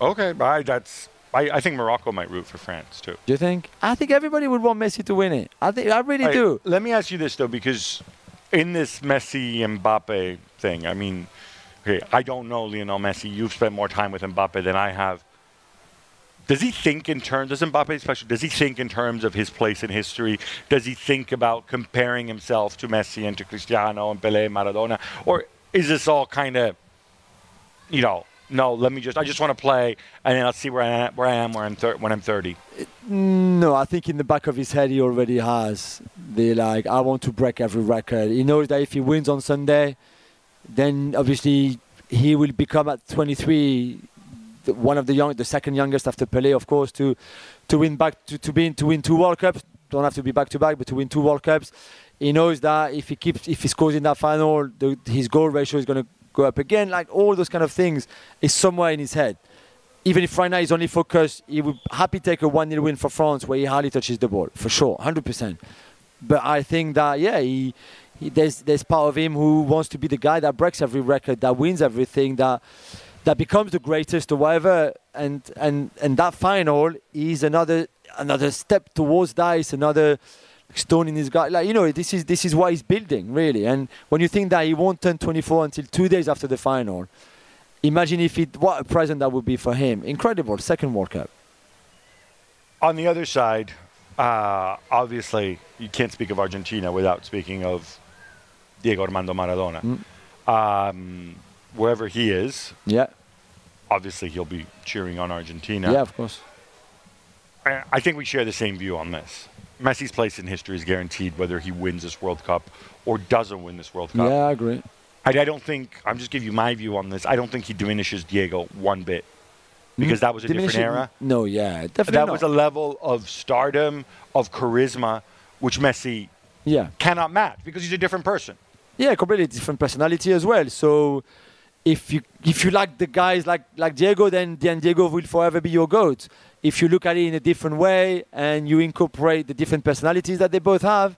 okay, bye. That's. I, I think Morocco might root for France too. Do you think? I think everybody would want Messi to win it. I think I really All right, do. Let me ask you this though, because in this Messi Mbappe thing, I mean, okay, I don't know Lionel Messi. You've spent more time with Mbappe than I have. Does he think in terms? Does Mbappe especially? Does he think in terms of his place in history? Does he think about comparing himself to Messi and to Cristiano and Pelé, and Maradona, or is this all kind of, you know? No, let me just. I just want to play, and then I'll see where I am, where I am where I'm thir- when I'm 30. No, I think in the back of his head he already has the like I want to break every record. He knows that if he wins on Sunday, then obviously he will become at 23 one of the young, the second youngest after Pelé, of course, to to win back to to be to win two World Cups. Don't have to be back to back, but to win two World Cups. He knows that if he keeps if he scores in that final, the, his goal ratio is going to go up again. Like all those kind of things is somewhere in his head even if right now he's only focused, he would happy take a 1 0 win for France where he hardly touches the ball, for sure, 100%. but I think that yeah, he, he there's there's part of him who wants to be the guy that breaks every record, that wins everything, that that becomes the greatest or whatever. And and and that final is another another step towards that. It's another stone in his guy. Like you know, this is this is what he's building really. And when you think that he won't turn 24 until two days after the final, imagine if it what a present that would be for him. Incredible, second World Cup. On the other side, uh, obviously, you can't speak of Argentina without speaking of Diego Armando Maradona. Um, wherever he is, Yeah, obviously he'll be cheering on Argentina. yeah, of course. I I think we share the same view on this. Messi's place in history is guaranteed whether he wins this World Cup or doesn't win this World Cup. Yeah, I agree. I, I don't think, I'm just giving you my view on this. I don't think he diminishes Diego one bit mm-hmm. because that was a different era. No, yeah, definitely That not. was a level of stardom, of charisma, which Messi yeah. cannot match because he's a different person. Yeah, completely different personality as well. So if you if you like the guys like like Diego, then then Diego will forever be your goat. If you look at it in a different way and you incorporate the different personalities that they both have,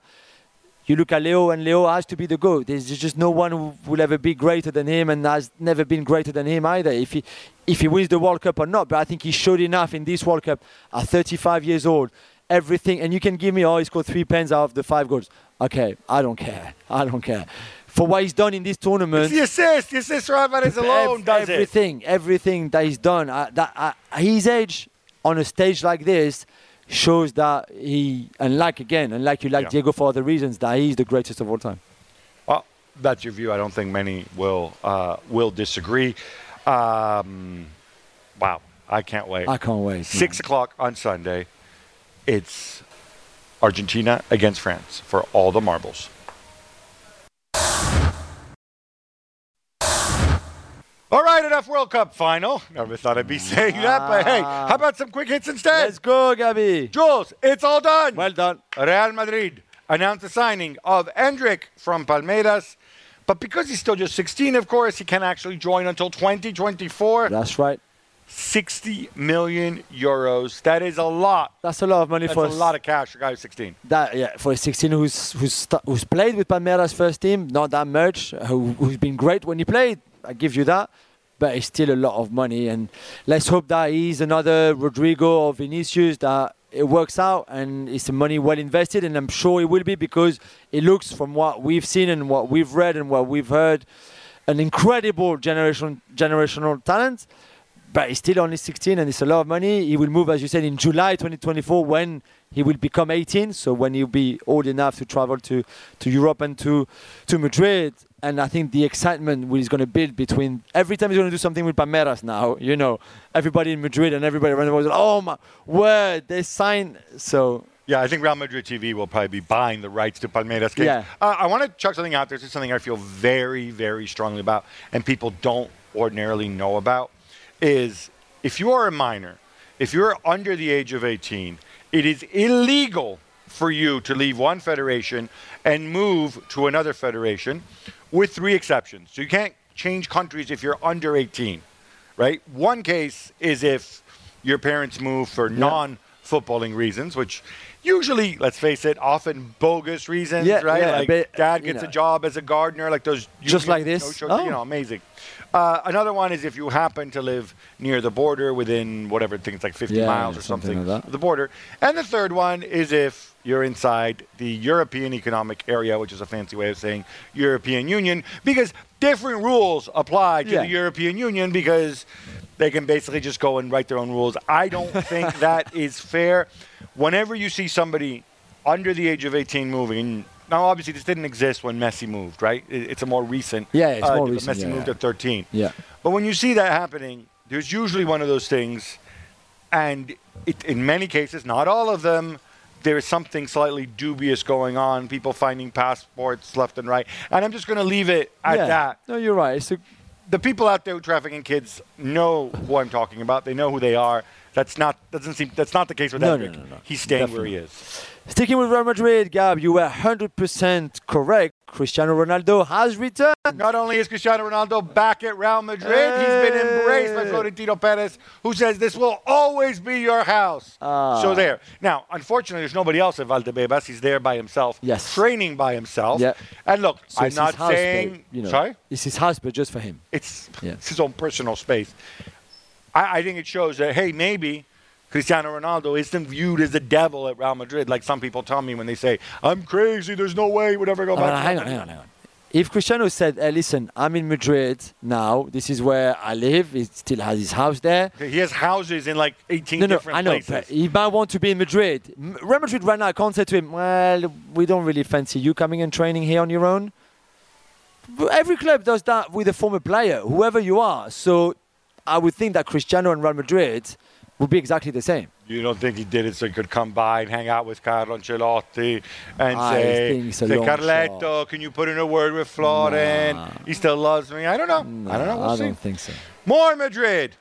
you look at Leo and Leo has to be the goat. There's just no one who will ever be greater than him and has never been greater than him either. If he if he wins the World Cup or not, but I think he showed enough in this World Cup at 35 years old. Everything, and you can give me, oh, he scored three pens out of the five goals. Okay, I don't care. I don't care. For what he's done in this tournament, It's the assist. The assist for Alvarez alone Ev- does it. everything, everything that he's done at, that, at his age on a stage like this shows that he, and like again, and like you like Yeah. Diego for other reasons, that he's the greatest of all time. Well, that's your view. I don't think many will uh, will disagree. Um, wow, I can't wait. I can't wait. Six o'clock on Sunday. It's Argentina against France for all the marbles. All right, enough World Cup final. Never thought I'd be saying that, but hey, ah. how about some quick hits instead? Let's go, Gabby. Jules, it's all done. Well done. Real Madrid announced the signing of Endrick from Palmeiras. But because he's still just 16, of course, he can't actually join until 2024. That's right. 60 million euros. That is a lot. That's a lot of money That's for a lot of cash for a guy who's 16. that. Yeah, for a 16 who's who's sta- who's played with Palmeiras first team, not that much. Who, who's been great when he played. I give you that. But it's still a lot of money, and let's hope that he's another Rodrigo or Vinicius that it works out and it's money well invested, and I'm sure it will be because it looks from what we've seen and what we've read and what we've heard, an incredible generation generational talent. But he's still only 16 and it's a lot of money. He will move, as you said, in July 2024 when he will become 18. So when he'll be old enough to travel to, to Europe and to, to Madrid. And I think the excitement he's going to build between every time he's going to do something with Palmeiras now, you know, everybody in Madrid and everybody around the world is like, oh my word, they signed. So Yeah, I think Real Madrid TV will probably be buying the rights to Palmeiras games. Yeah. Uh, I want to chuck something out there. This is something I feel very, very strongly about, and people don't ordinarily know about. Is if you are a minor, if you're under the age of 18, it is illegal for you to leave one federation and move to another federation, with three exceptions. So you can't change countries if you're under 18, right? One case is if your parents move for non footballing reasons, which usually, let's face it, often bogus reasons, Yeah, right? yeah, like but, dad you gets a job as a gardener, like those. Just like this? Oh. You know, amazing. Uh, another one is if you happen to live near the border within whatever, I think it's like 50 Yeah, miles or something something, like the border. And the third one is if you're inside the European Economic Area, which is a fancy way of saying European Union, because different rules apply to Yeah. the European Union because they can basically just go and write their own rules. I don't think that is fair. Whenever you see somebody under the age of 18 moving, now obviously this didn't exist when Messi moved, right? It's a more recent. Yeah, it's uh, more recent, Messi yeah, moved yeah. at 13. Yeah. But when you see that happening, there's usually one of those things, and it, in many cases, not all of them, there is something slightly dubious going on. People finding passports left and right, and I'm just going to leave it at yeah. that. No, you're right. The people out there who trafficking kids know who I'm talking about. They know who they are. That's not doesn't seem that's not the case with No, no, Endrick. no, no. He's staying where he is. Sticking with Real Madrid, Gab, you were 100% correct. Cristiano Ronaldo has returned. Not only is Cristiano Ronaldo back at Real Madrid, he's been embraced by Florentino Perez, who says this will always be your house. Ah. So there. Now, unfortunately, there's nobody else at Valdebebas. He's there by himself, Yes. training by himself. Yeah. And look, So I'm not house, saying. but, you know, Sorry? It's his house, but just for him. It's, Yeah. it's his own personal space. I, I think it shows that, hey, maybe Cristiano Ronaldo isn't viewed as the devil at Real Madrid, like some people tell me when they say, I'm crazy, there's no way he would ever go back. no, hang on, hang on, hang on. If Cristiano said, hey, listen, I'm in Madrid now, this is where I live, he still has his house there. He has houses in like 18 No, no, different I know, places. but he might want to be in Madrid. Real Madrid right now can't say to him, well, we don't really fancy you coming and training here on your own. But Every club does that with a former player, whoever you are. So I would think that Cristiano and Real Madrid would be exactly the same. You don't think he did it so he could come by and hang out with Carlo Ancelotti and I say, say Carletto, shot. can you put in a word with Floren? Nah. He still loves me. I don't know. I don't know. We'll I see. don't think so. More Madrid.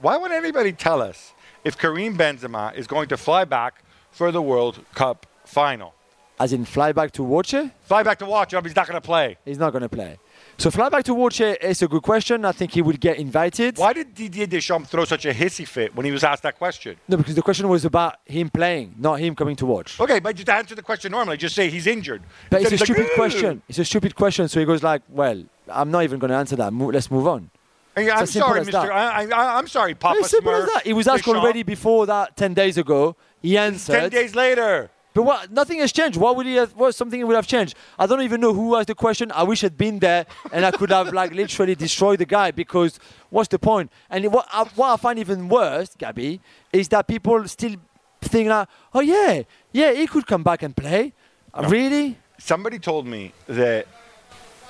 Why would anybody tell us if Karim Benzema is going to fly back for the World Cup final? As in, fly back to watch it? Fly back to watch him. He's not going to play. He's not going to play. So fly back to watch it is a good question. I think he would get invited. Why did Didier Deschamps throw such a hissy fit when he was asked that question? No, because the question was about him playing, not him coming to watch. Okay, but just answer the question normally. Just say he's injured. But it's a like, stupid question. It's a stupid question. So he goes like, "Well, I'm not even going to answer that. Let's move on." Hey, I'm sorry, Mr. I, I, I'm sorry, Papa It's simple as that. He was asked Deschamps. already before that ten days ago. He answered. Ten days later. But what? Nothing has changed. What would he? Have, what something would have changed? I don't even know who asked the question. I wish I'd been there and I could have like literally destroyed the guy because what's the point? And what I, what I find even worse, Gabby, is that people still think like, oh yeah, yeah, he could come back and play. Uh, Really? Somebody told me that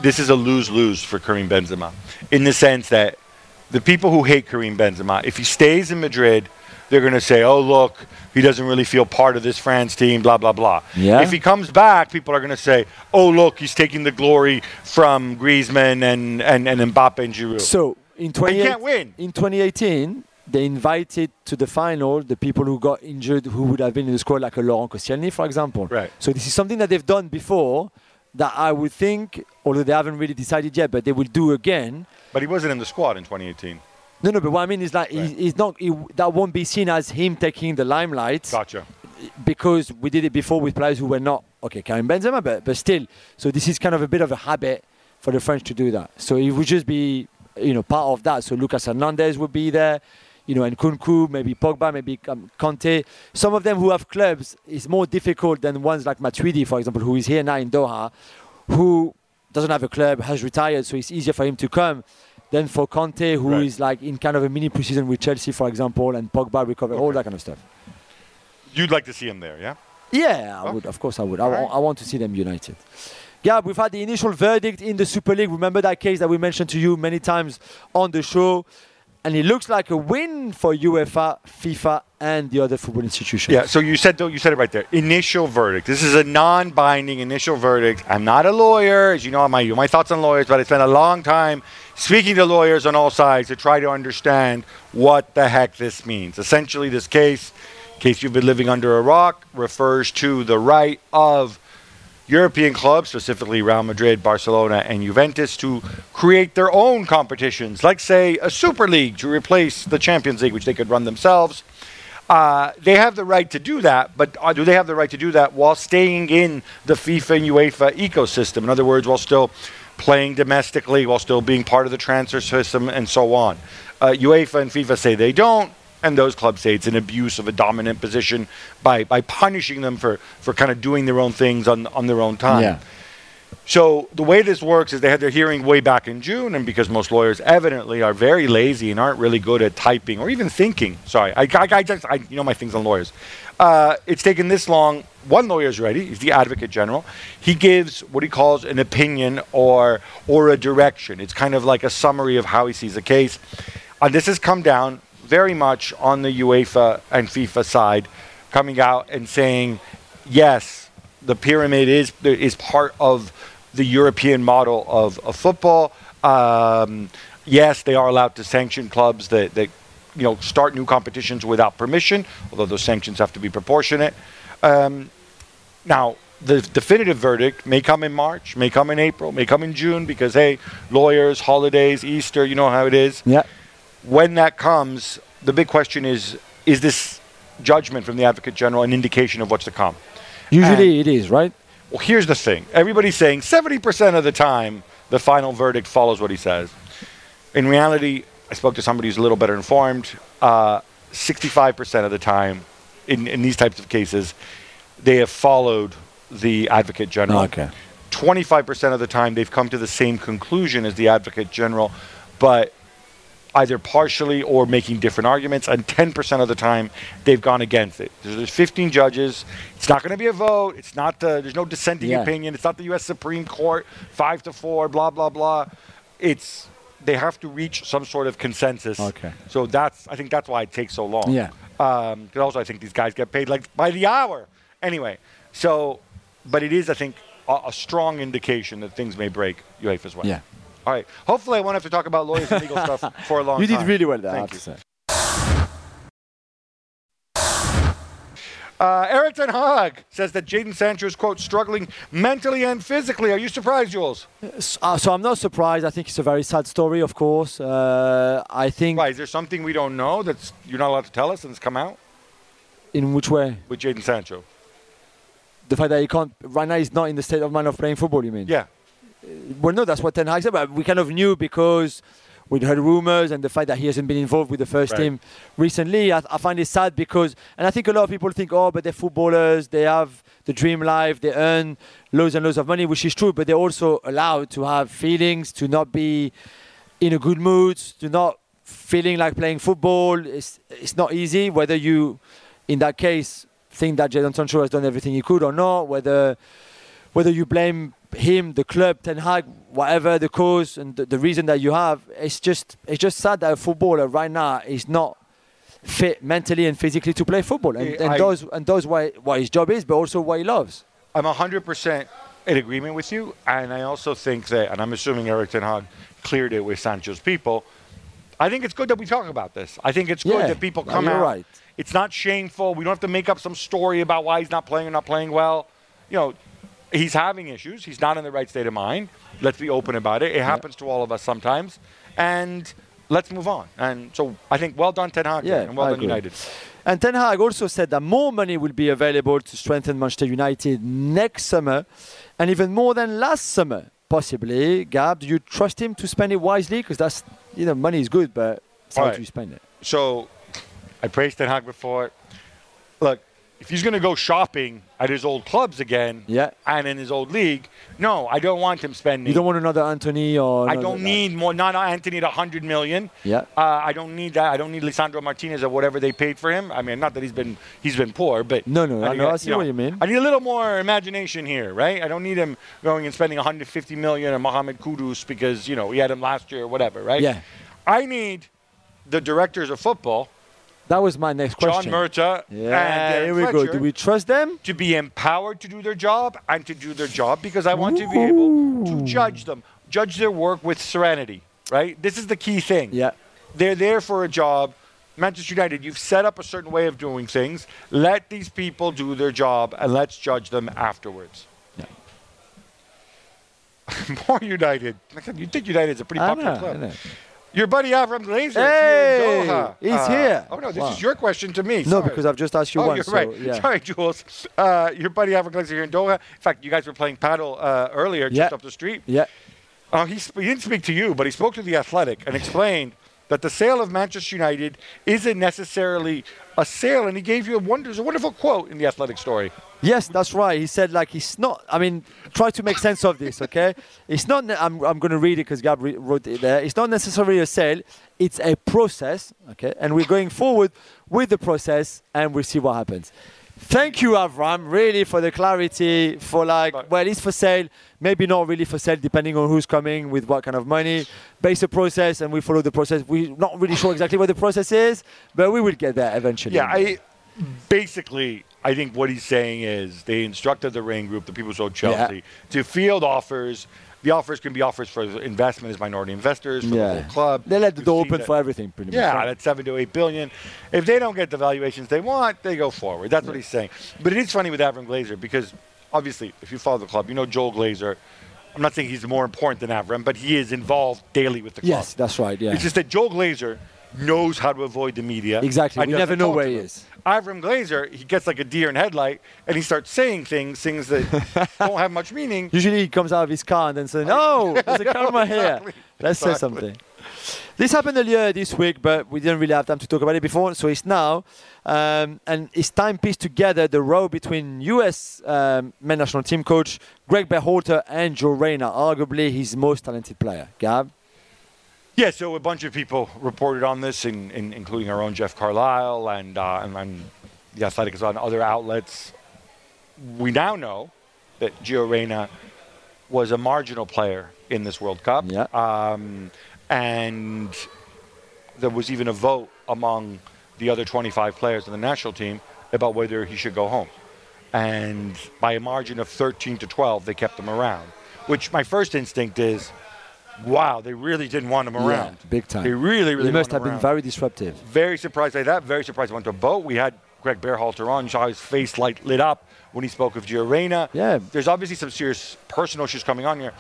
this is a lose-lose for Karim Benzema, in the sense that the people who hate Karim Benzema, if he stays in Madrid, they're going to say, "Oh, look, he doesn't really feel part of this France team." Blah blah blah. Yeah. If he comes back, people are going to say, "Oh, look, he's taking the glory from Griezmann and and, and Mbappe and Giroud." So in he 20, can't win. in 2018, they invited to the final the people who got injured who would have been in the squad, like a Laurent Koscielny, for example. Right. So this is something that they've done before that I would think, although they haven't really decided yet, but they will do again. But he wasn't in the squad in 2018. No, no, but what I mean is like Right. he, he's not. He, that won't be seen as him taking the limelight Gotcha. because we did it before with players who were not okay, Karim Benzema, but but still. So this is kind of a bit of a habit for the French to do that. So it would just be you know part of that. So Lucas Hernandez would be there, you know, and Nkunku, maybe Pogba, maybe um, Kanté. Some of them who have clubs is more difficult than ones like Matuidi, for example, who is here now in Doha, who doesn't have a club, has retired, so it's easier for him to come. Than for Kanté, who is Right. like in kind of a mini preseason with Chelsea, for example, and Pogba recover, all that kind of stuff. You'd like to see him there, yeah? Yeah, I Okay. would. Of course, I would. I, right. I want to see them united. Yeah, we've had the initial verdict in the Super League. Remember that case that we mentioned to you many times on the show, and it looks like a win for UEFA, FIFA, and the other football institutions. Yeah, so you said you said it right there. Initial verdict. This is a non-binding initial verdict. I'm not a lawyer, as you know my my thoughts on lawyers, but I spent a long time speaking to lawyers on all sides to try to understand what the heck this means. Essentially, this case, in case you've been living under a rock, refers to the right of European clubs, specifically Real Madrid, Barcelona, and Juventus, to create their own competitions, like, say, a Super League to replace the Champions League, which they could run themselves. Uh, they have the right to do that, but uh, do they have the right to do that while staying in the FIFA and UEFA ecosystem? In other words, while still playing domestically, while still being part of the transfer system, and so on. Uh, UEFA and FIFA say they don't, and those clubs say it's an abuse of a dominant position by, by punishing them for, for kind of doing their own things on, on their own time. Yeah. So the way this works is they had their hearing way back in June, and because most lawyers evidently are very lazy and aren't really good at typing or even thinking. Sorry, I, I, I just I, you know my things on lawyers. Uh, it's taken this long. One lawyer's ready. He's the Advocate General. He gives what he calls an opinion or or a direction. It's kind of like a summary of how he sees the case. Uh, this has come down very much on the UEFA and FIFA side, coming out and saying, yes, the pyramid is is part of the European model of, of football. Um, yes, they are allowed to sanction clubs that, that you know start new competitions without permission, although those sanctions have to be proportionate. Um, now, the definitive verdict may come in March, may come in April, may come in June because hey, lawyers, holidays, Easter, you know how it is. Yeah. When that comes, the big question is: Is this judgment from the Advocate General an indication of what's to come? Usually it is, right? Well, here's the thing. Everybody's saying 70% of the time the final verdict follows what he says. In reality, I spoke to somebody who's a little better informed. Uh, 65% of the time, in, in these types of cases, they have followed the Advocate General. Okay. 25% of the time, they've come to the same conclusion as the Advocate General, but either partially or making different arguments. And 10% of the time, they've gone against it. There's, there's 15 judges. It's not going to be a vote. It's not. The, there's no dissenting Yeah. opinion. It's not the U.S. Supreme Court. Five to four. Blah blah blah. It's they have to reach some sort of consensus. Okay. So that's. I think that's why it takes so long. Yeah. Um, 'cause also, I think these guys get paid like by the hour. Anyway, so, but it is, I think, a, a strong indication that things may break UEFA as well. Yeah. All right. Hopefully, I won't have to talk about lawyers and legal stuff for a long You time. You did really well there, Thank you. to say. Uh, Eric Ten Hag says that Jadon Sancho is, quote, struggling mentally and physically. Are you surprised, Jules? Uh, so I'm not surprised. I think it's a very sad story, of course. Uh, I think Why? Is there something we don't know that you're not allowed to tell us and it's come out in which way with Jadon Sancho? the fact that he can't right now he's not in the state of mind of playing football. You mean? Yeah. Well, no, that's what Ten Hag said. But we kind of knew because we'd heard rumors and the fact that he hasn't been involved with the first Right. team recently. I, I find it sad because, and I think a lot of people think, oh, but they're footballers, they have the dream life, they earn loads and loads of money, which is true. But they're also allowed to have feelings, to not be in a good mood, to not feeling like playing football. It's it's not easy. Whether you, in that case, think that Jadon Sancho has done everything he could or not, whether whether you blame him, the club, Ten Hag, whatever the cause and the, the reason that you have, it's just it's just sad that a footballer right now is not fit mentally and physically to play football and, and I- does and does what, what his job is, but also what he loves. I'm 100% in agreement with you. And I also think that, and I'm assuming Eric Ten Hag cleared it with Sancho's people. I think it's good that we talk about this. I think it's good Yeah, that people come out. right. It's not shameful. We don't have to make up some story about why he's not playing or not playing well. You know, he's having issues. He's not in the right state of mind. Let's be open about it. It happens to all of us sometimes. And let's move on. And so I think well done, Ten Hag, Yeah, and well I done, agree. United. And Ten Hag also said that more money will be available to strengthen Manchester United next summer, and even more than last summer, possibly. Gab, do you trust him to spend it wisely? Because that's you know money is good, but how right. do you spend it? So I praised Ten Hag before. Look, if he's going to go shopping at his old clubs again Yeah. and in his old league, no, I don't want him spending. You don't want another Antony or I don't need more. Not Antony at 100 million. Yeah. Uh, I don't need that. I don't need Lisandro Martinez or whatever they paid for him. I mean, not that he's been he's been poor, but No, no, I need- know, I see what you mean. I need a little more imagination here, right? I don't need him going and spending 150 million on Mohamed Kudus because you know he had him last year or whatever, right? Yeah. I need the directors of football, That was my next question. John. Murtough, Yeah, and uh, here we go. Do we trust them? to be empowered to do their job and to do their job because I want to be able to judge them, judge their work with serenity, right? This is the key thing. Yeah. They're there for a job. Manchester United, you've set up a certain way of doing things. Let these people do their job and let's judge them afterwards. Yeah. More United. Like I said, You think United's a pretty I popular club. Your buddy Avram Glazer Hey, is here in Doha. he's here. Oh, no, this Wow. is your question to me. No, Sorry. because I've just asked you oh, once. you're so, right. yeah. Sorry, Jules. Uh, your buddy Avram Glazer here in Doha. In fact, you guys were playing paddle uh, earlier just Yeah. up the street. Yeah. Uh, he, sp- he didn't speak to you, but he spoke to the Athletic and explained that the sale of Manchester United isn't necessarily a sale, and he gave you a, wonder, a wonderful quote in the Athletic story. Yes, that's right. He said like it's not. I mean, try to make sense of this, okay? It's not. I'm, I'm going to read it because Gab re- wrote it there. It's not necessarily a sale. It's a process, okay? And we're going forward with the process, and we'll see what happens. Thank you, Avram, really for the clarity. For like, well, it's for sale. Maybe not really for sale, depending on who's coming with what kind of money. Base a process, and we follow the process. We're not really sure exactly what the process is, but we will get there eventually. Yeah, I basically, I think what he's saying is they instructed the Raine Group, the people who sold Chelsea, to field offers. The offers can be offers for investment as minority investors for the whole club. They let the door open that- for everything, pretty much. Yeah, that's seven to eight billion. If they don't get the valuations they want, they go forward. That's what he's saying. But it is funny with Avram Glazer because obviously, if you follow the club, you know Joel Glazer. I'm not saying he's more important than Avram, but he is involved daily with the club. Yes, that's right. Yeah. It's just that Joel Glazer knows how to avoid the media. Exactly. and We never know where he is. Avram Glazer, he gets like a deer in headlight, and he starts saying things, things that don't have much meaning. Usually he comes out of his car and then says, "No, there's a camera exactly, here. Let's say something." This happened earlier this week, but we didn't really have time to talk about it before. So it's now, um, and it's time pieced together the row between U.S. Um, men national team coach Greg Berhalter and Gio Reyna, arguably his most talented player. Gab, Yeah, so a bunch of people reported on this, in, in, including our own Jeff Carlisle and, uh, and, and the Athletic is on other outlets. We now know that Gio Reyna was a marginal player in this World Cup. Yeah. Um, and there was even a vote among the other 25 players in the national team about whether he should go home. And by a margin of 13 to 12, they kept him around. Which my first instinct is, wow, they really didn't want him around. Yeah, big time. They really, really must have been around. very disruptive. Very surprised by that. Very surprised. I went to a boat. We had Greg Berhalter on. You saw his face light lit up when he spoke of Gio Reyna. Yeah. There's obviously some serious personal issues coming on here.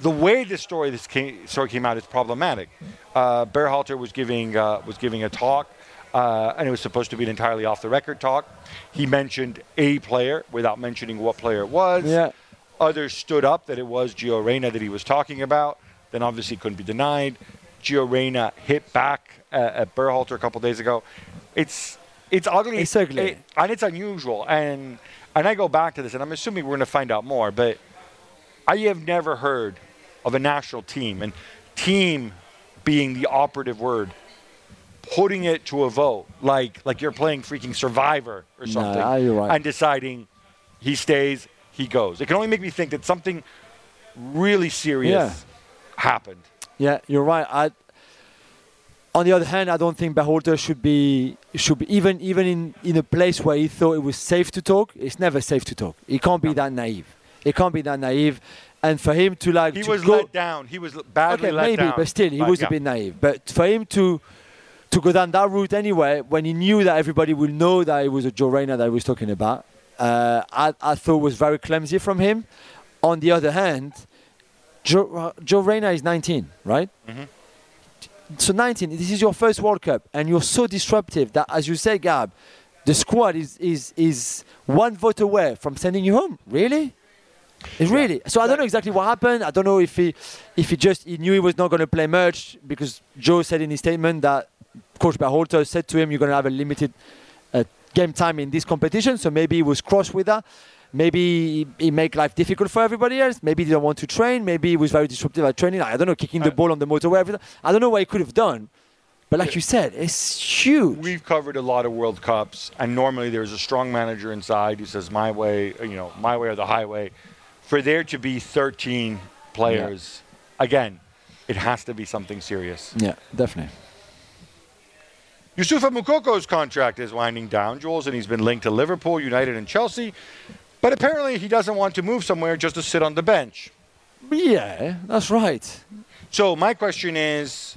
The way this story this came, story came out is problematic. Uh, Berhalter was giving uh, was giving a talk, uh, and it was supposed to be an entirely off the record talk. He mentioned a player without mentioning what player it was. Yeah. Others stood up that it was Gio Reyna that he was talking about. Then obviously couldn't be denied. Gio Reyna hit back uh, at Berhalter a couple days ago. It's it's ugly. It's ugly. It- and it's unusual. And and I go back to this, and I'm assuming we're going to find out more. But I have never heard of a national team and team being the operative word, putting it to a vote like like you're playing freaking Survivor or something, you're right. and deciding he stays, he goes. It can only make me think that something really serious. Happened. Yeah, you're right. I, on the other hand, I don't think Berhalter should be should be even even in, in a place where he thought it was safe to talk. It's never safe to talk. He can't be that naive. He can't be that naive. And for him to like He to was go, let down. He was badly okay, let maybe, down. but still, he But was yeah. a bit naive. But for him to to go down that route anyway, when he knew that everybody will know that it was a Gio Reyna that he was talking about, uh, I, I thought was very clumsy from him. On the other hand, Gio, uh, Gio Reyna is 19, right? Mm-hmm. So 19, this is your first World Cup, and you're so disruptive that, as you say, Gab, the squad is is is one vote away from sending you home. Really? It's really. So I don't know exactly what happened. I don't know if he, if he just he knew he was not going to play much because Gio said in his statement that Coach Berhalter said to him, "You're going to have a limited uh, game time in this competition." So maybe he was cross with that. Maybe he, he make life difficult for everybody else. Maybe he didn't want to train. Maybe he was very disruptive at training. I don't know, kicking the Uh, ball on the motorway. Everything. I don't know what he could have done. But like you said, it's huge. We've covered a lot of World Cups, and normally there's a strong manager inside who says, "My way, you know, my way or the highway." For there to be 13 players, again, it has to be something serious. yeah, definitely. Youssoufa Moukoko's contract is winding down, Jules, and he's been linked to Liverpool, United, and Chelsea. But apparently, he doesn't want to move somewhere just to sit on the bench. Yeah, that's right. So my question is,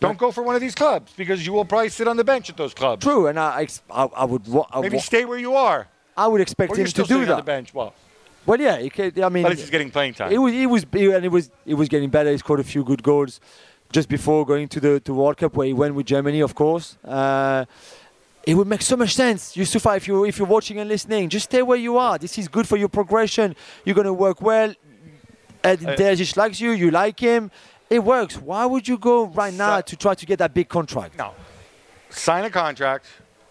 don't go for one of these clubs because you will probably sit on the bench at those clubs. True, and I, I, I would, wa- I, Maybe wa- stay where you are, I would expect or him you're to do sitting on the bench. Well, Well, yeah, he ca- I mean, at least he's getting playing time. He was, he was, he, and it was, it was getting better. He scored a few good goals just before going to the to World Cup, where he went with Germany, of course. Uh, it would make so much sense, Youssoufa, if you if you're watching and listening, just stay where you are. This is good for your progression. You're gonna work well. Edin Uh, Terzic likes you. You like him. It works. Why would you go right now to try to get that big contract? No. Sign a contract,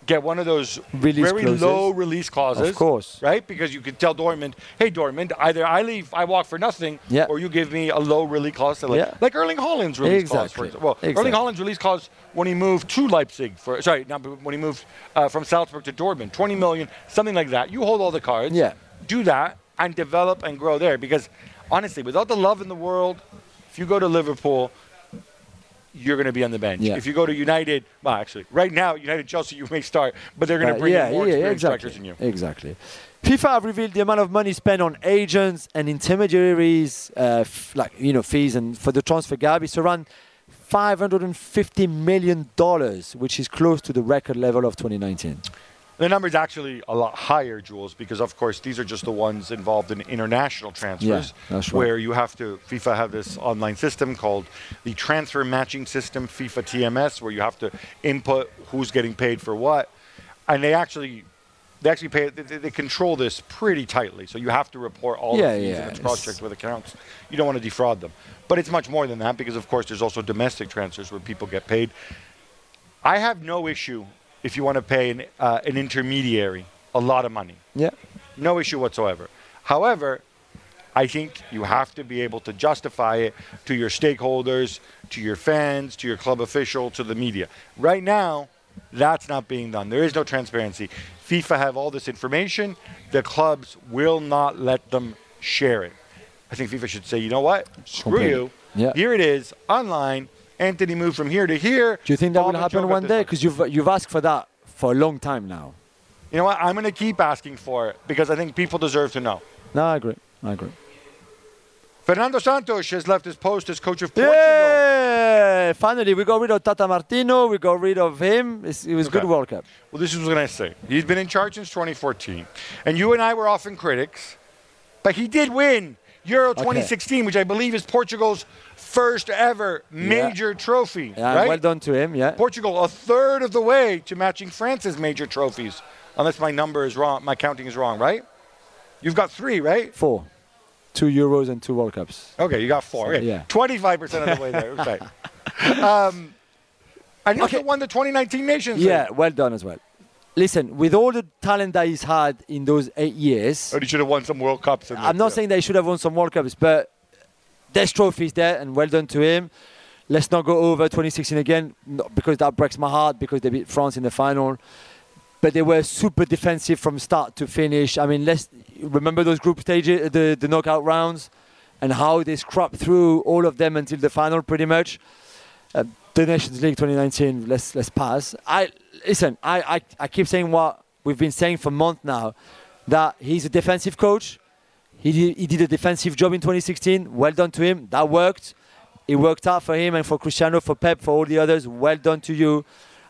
get one of those Release very clauses. low release clauses. Of course. Right? Because you could tell Dortmund, hey, Dortmund, either I leave, I walk for nothing, Yeah. or you give me a low release clause. Like, Yeah. like Erling Haaland's release clause, for example. Well, Exactly. Erling Haaland's release clause when he moved to Leipzig, for sorry, not when he moved uh, from Salzburg to Dortmund, 20 million, something like that. You hold all the cards. Yeah. Do that and develop and grow there. Because honestly, without the love in the world, if you go to Liverpool, you're going to be on the bench. Yeah. If you go to United, well, actually, right now, United Chelsea, you may start, but they're going to Uh, bring yeah, in more yeah, experienced exactly. strikers than you. Exactly. FIFA have revealed the amount of money spent on agents and intermediaries, uh, f- like you know, fees and for the transfer gap. It's around 550 million dollars, which is close to the record level of 2019. The number is actually a lot higher, Jules, because of course these are just the ones involved in international transfers, that's right. where you have to. FIFA have this online system called the Transfer Matching System, FIFA TMS, where you have to input who's getting paid for what, and they actually. They actually pay. They, they control this pretty tightly, so you have to report all Yeah, the fees yeah, and cross-checked with accounts. You don't want to defraud them, but it's much more than that because, of course, there's also domestic transfers where people get paid. I have no issue if you want to pay an, uh, an intermediary a lot of money. Yeah. No issue whatsoever. However, I think you have to be able to justify it to your stakeholders, to your fans, to your club official, to the media. Right now, that's not being done. There is no transparency. FIFA have all this information. The clubs will not let them share it. I think FIFA should say, you know what? Screw Completely. you. Yeah. Here it is, online. Antony moved from here to here. Do you think that will happen one day? Because you've you've asked for that for a long time now. You know what? I'm going to keep asking for it because I think people deserve to know. No, I agree. I agree. Fernando Santos has left his post as coach of Portugal. Yeah! Finally, we got rid of Tata Martino. We got rid of him. It's, it was Okay. good World Cup. Well, this is what I say. He's been in charge since 2014. And you and I were often critics, but he did win Euro 2016, which I believe is Portugal's first ever major trophy. Yeah, right? well done to him. Yeah. Portugal a third of the way to matching France's major trophies, unless my number is wrong, my counting is wrong, right? You've got three, right? Four, two Euros and two World Cups. Okay, you got four. Okay. yeah. 25% of the way there. Okay. um, and you also won the 2019 Nations League. Yeah, well done as well. Listen, with all the talent that he's had in those eight years, Or he should have won some World Cups. I'm not saying they should have won some World Cups, but there's trophies there, and well done to him. Let's not go over 2016 again, because that breaks my heart because they beat France in the final. But they were super defensive from start to finish. I mean, let's remember those group stages, the, the knockout rounds, and how they scrapped through all of them until the final, pretty much. Uh, the Nations League 2019, let's let's pass. I listen. I, I I keep saying what we've been saying for months now, that he's a defensive coach. He did, he did a defensive job in 2016. Well done to him. That worked. It worked out for him and for Cristiano, for Pep, for all the others. Well done to you.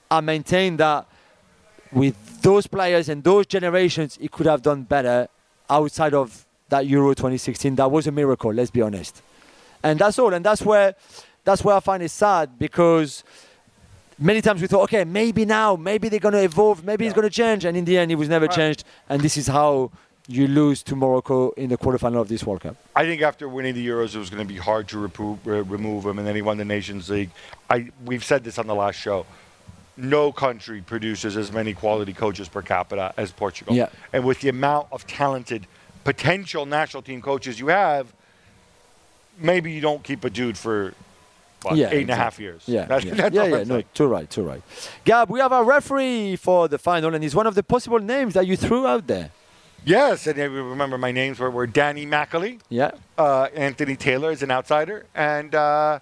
I maintain that with those players and those generations, he could have done better outside of that Euro 2016. That was a miracle. Let's be honest. And that's all. And that's where that's where I find it sad because many times we thought, okay, maybe now, maybe they're going to evolve, maybe it's going to change, and in the end, it was never Right. changed. And this is how you lose to Morocco in the quarterfinal of this World Cup. I think after winning the Euros, it was going to be hard to repro- re- remove him, and then he won the Nations League. I we've said this on the last show. No country produces as many quality coaches per capita as Portugal. Yeah. And with the amount of talented potential national team coaches you have, maybe you don't keep a dude for what, Yeah, eight and a half exactly. years. Yeah, That's, yeah, that's yeah, yeah, no, too right, too right. Gab, we have a referee for the final, and he's one of the possible names that you threw out there. Yes, and I remember my names were, were Danny Makkelie, Yeah, uh, Anthony Taylor is an outsider, and uh,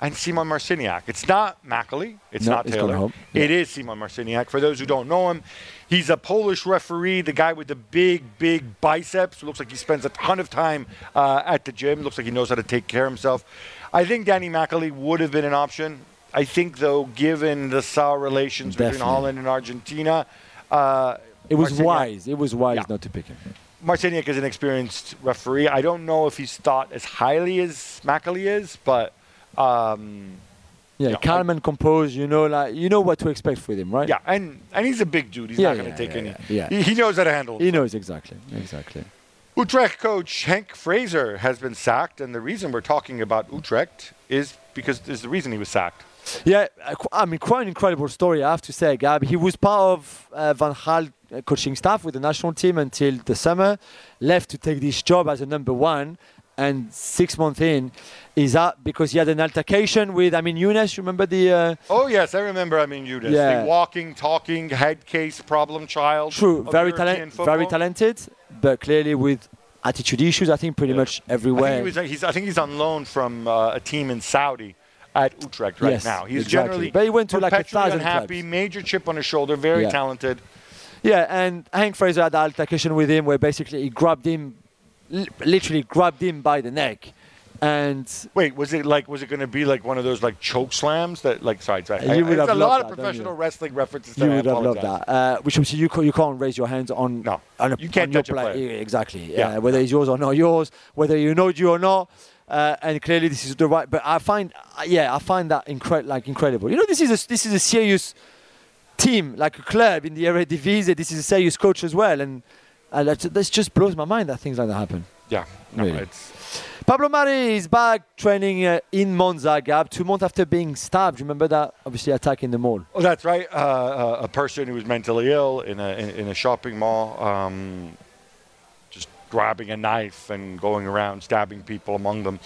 and Simon Marciniak. It's not Makkelie. It's No, not gone Taylor. home. It is Simon Marciniak. For those who don't know him, he's a Polish referee, the guy with the big, big biceps. Looks like he spends a ton of time uh, at the gym. Looks like he knows how to take care of himself. I think Danny Makkelie would have been an option. I think, though, given the sour relations between Holland and Argentina, uh, it was Marciniak- wise. It was wise Yeah. not to pick him. Marciniak is an experienced referee. I don't know if he's thought as highly as Makkelie is, but um, Yeah, calm and composed. You know, like you know what to expect with him, right? yeah, and, and he's a big dude. He's Yeah, not going to yeah, take any. yeah. He, he knows how to handle. He knows exactly, exactly. Utrecht coach Henk Fraser has been sacked, and the reason we're talking about Utrecht is because is the reason he was sacked. Yeah, I mean, quite an incredible story, I have to say, Gab. He was part of uh, Van Gaal uh, coaching staff with the national team until the summer, left to take this job as a number one, and six months in, is that because he had an altercation with, I mean, Younes, you remember the... Uh, Oh yes, I remember. I mean, Yeah. the walking, talking, head case problem child. true, very, European talent, very talented, but clearly with attitude issues, I think, pretty Yeah. much I think, everywhere. he was, he's, I think he's on loan from uh, a team in Saudi at Utrecht right Yes, now. He's exactly. generally But he went to like a thousand unhappy, clubs. major chip on his shoulder, very Yeah. talented. Yeah, and Henk Fraser had an altercation with him where basically he grabbed him, literally grabbed him by the neck And Wait, was it like was it going to be like one of those like choke slams that like sorry, sorry. You I- would have a lot loved of that, professional wrestling references. you there, I would have loved that. Uh, which obviously you, you can't raise your hands on. No. on a, You can't on your touch a play- player. Exactly. Yeah. Yeah. Whether it's yours or not yours, whether you know you or not. Uh, and clearly this is the right. But I find, uh, yeah, I find that incre- like incredible. You know, this is a this is a serious team, like a club in the Eredivisie. This is a serious coach as well, and uh, that, just blows my mind that things like that happen. Yeah, no, Really. Pablo Mari is back training uh, in Monza, Gab, two months after being stabbed. Remember that? Obviously, attacking the mall. Oh, that's right. Uh, uh, a person who was mentally ill in a in, in a shopping mall, um, just grabbing a knife and going around stabbing people, among them,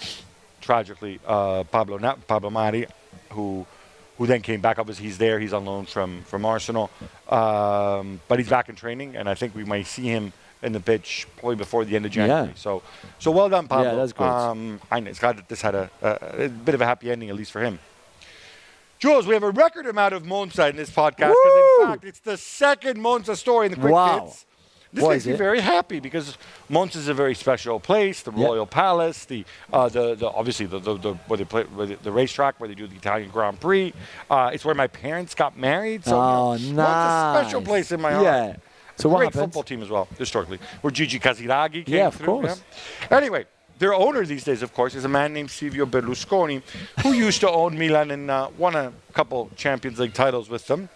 tragically, uh, Pablo Na- Pablo Mari, who who then came back. Obviously, he's there. He's on loan from from Arsenal, um, but he's back in training, and I think we might see him in the pitch probably before the end of January. Yeah. So, so well done, Pablo. Yeah, that's good. Um, I know it's glad that this had a, a, a bit of a happy ending, at least for him. Jules, we have a record amount of Monza in this podcast because, in fact, it's the second Monza story in the Quick Wow. Hits. This What makes me it? very happy because Monza is a very special place. The Yeah. Royal Palace, the uh, the, the obviously the, the, the where they play where the, the racetrack where they do the Italian Grand Prix. Uh, it's where my parents got married. So oh, you nice. know, Monza's a special place in my heart. Yeah. So what Great happened? football team as well, historically. Where Gigi Casiraghi came Yeah, of through. course. yeah. Anyway, their owner these days, of course, is a man named Silvio Berlusconi, who used to own Milan and uh, won a couple Champions League titles with them.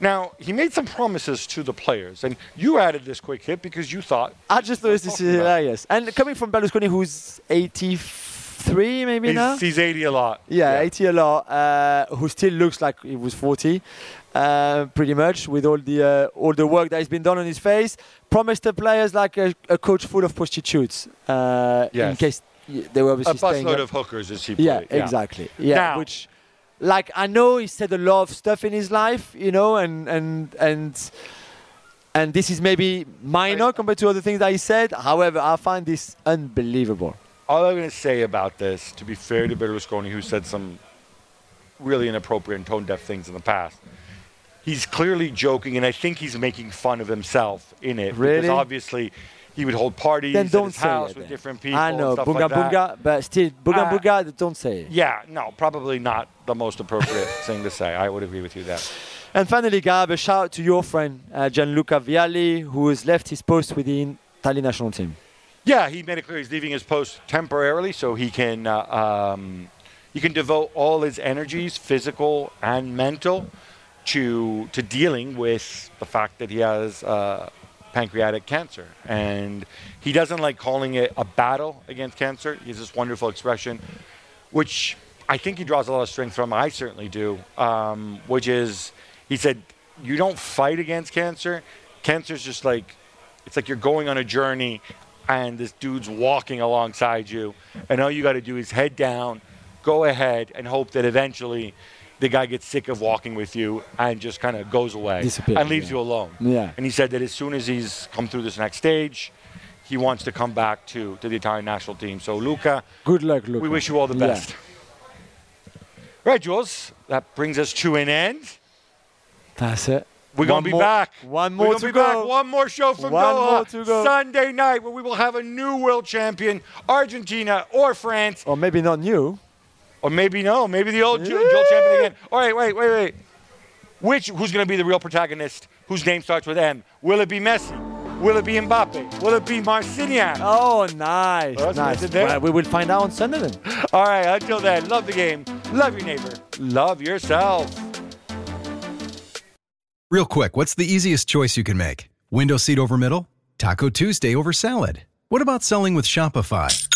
Now, he made some promises to the players, and you added this quick hit because you thought I just thought this is hilarious. And coming from Berlusconi, who's 83 maybe now? he's, he's 80 a lot. Yeah, 80 a lot. Uh, who still looks like he was 40, uh, pretty much, with all the uh, all the work that has been done on his face. Promised the players like a, a coach full of prostitutes, uh, in case they were A obviously staying busload of hookers, as he put Yeah, it. exactly. Yeah, Now- which, like, I know he said a lot of stuff in his life, you know, and and and and this is maybe minor compared to other things that he said. However, I find this unbelievable. All I'm going to say about this, to be fair to Berlusconi, who said some really inappropriate and tone deaf things in the past, he's clearly joking, and I think he's making fun of himself in it. Really? Because obviously, he would hold parties Then don't his say house it. with then. different people. I know, bunga like bunga, but still, bunga Uh, bunga, don't say it. Yeah, no, probably not the most appropriate thing to say. I would agree with you there. And finally, Gab, a shout out to your friend uh, Gianluca Vialli, who has left his post with the Italian national team. Yeah, he made it clear he's leaving his post temporarily so he can uh, um, he can devote all his energies, physical and mental, to to dealing with the fact that he has uh, pancreatic cancer, and he doesn't like calling it a battle against cancer. He has this wonderful expression, which I think he draws a lot of strength from. I certainly do. Um, which is, he said, you don't fight against cancer. Cancer's just like it's like you're going on a journey and this dude's walking alongside you and all you got to do is head down go ahead and hope that eventually the guy gets sick of walking with you and just kind of goes away Disappears, and leaves yeah. you alone Yeah. and he said that as soon as he's come through this next stage he wants to come back to, to the Italian national team so Luca Good luck, Luca. we wish you all the Yeah. best right Jules that brings us to an end That's it. we're going to be more- back. one more to be go. back. One more show from One Doha. more to go. Sunday night, where we will have a new world champion, Argentina or France, Or maybe not new. Or maybe no, maybe the old Joe champion again. All right, wait, wait, wait. Which who's going to be the real protagonist? Whose name starts with M? Will it be Messi? Will it be Mbappe? Will it be Marciniak? Oh, nice. Well, nice. good there. Well, we will find out on Sunday then. All right, until then, love the game, love your neighbor, love yourself. Real quick, what's the easiest choice you can make? Window seat over middle? Taco Tuesday over salad? What about selling with Shopify?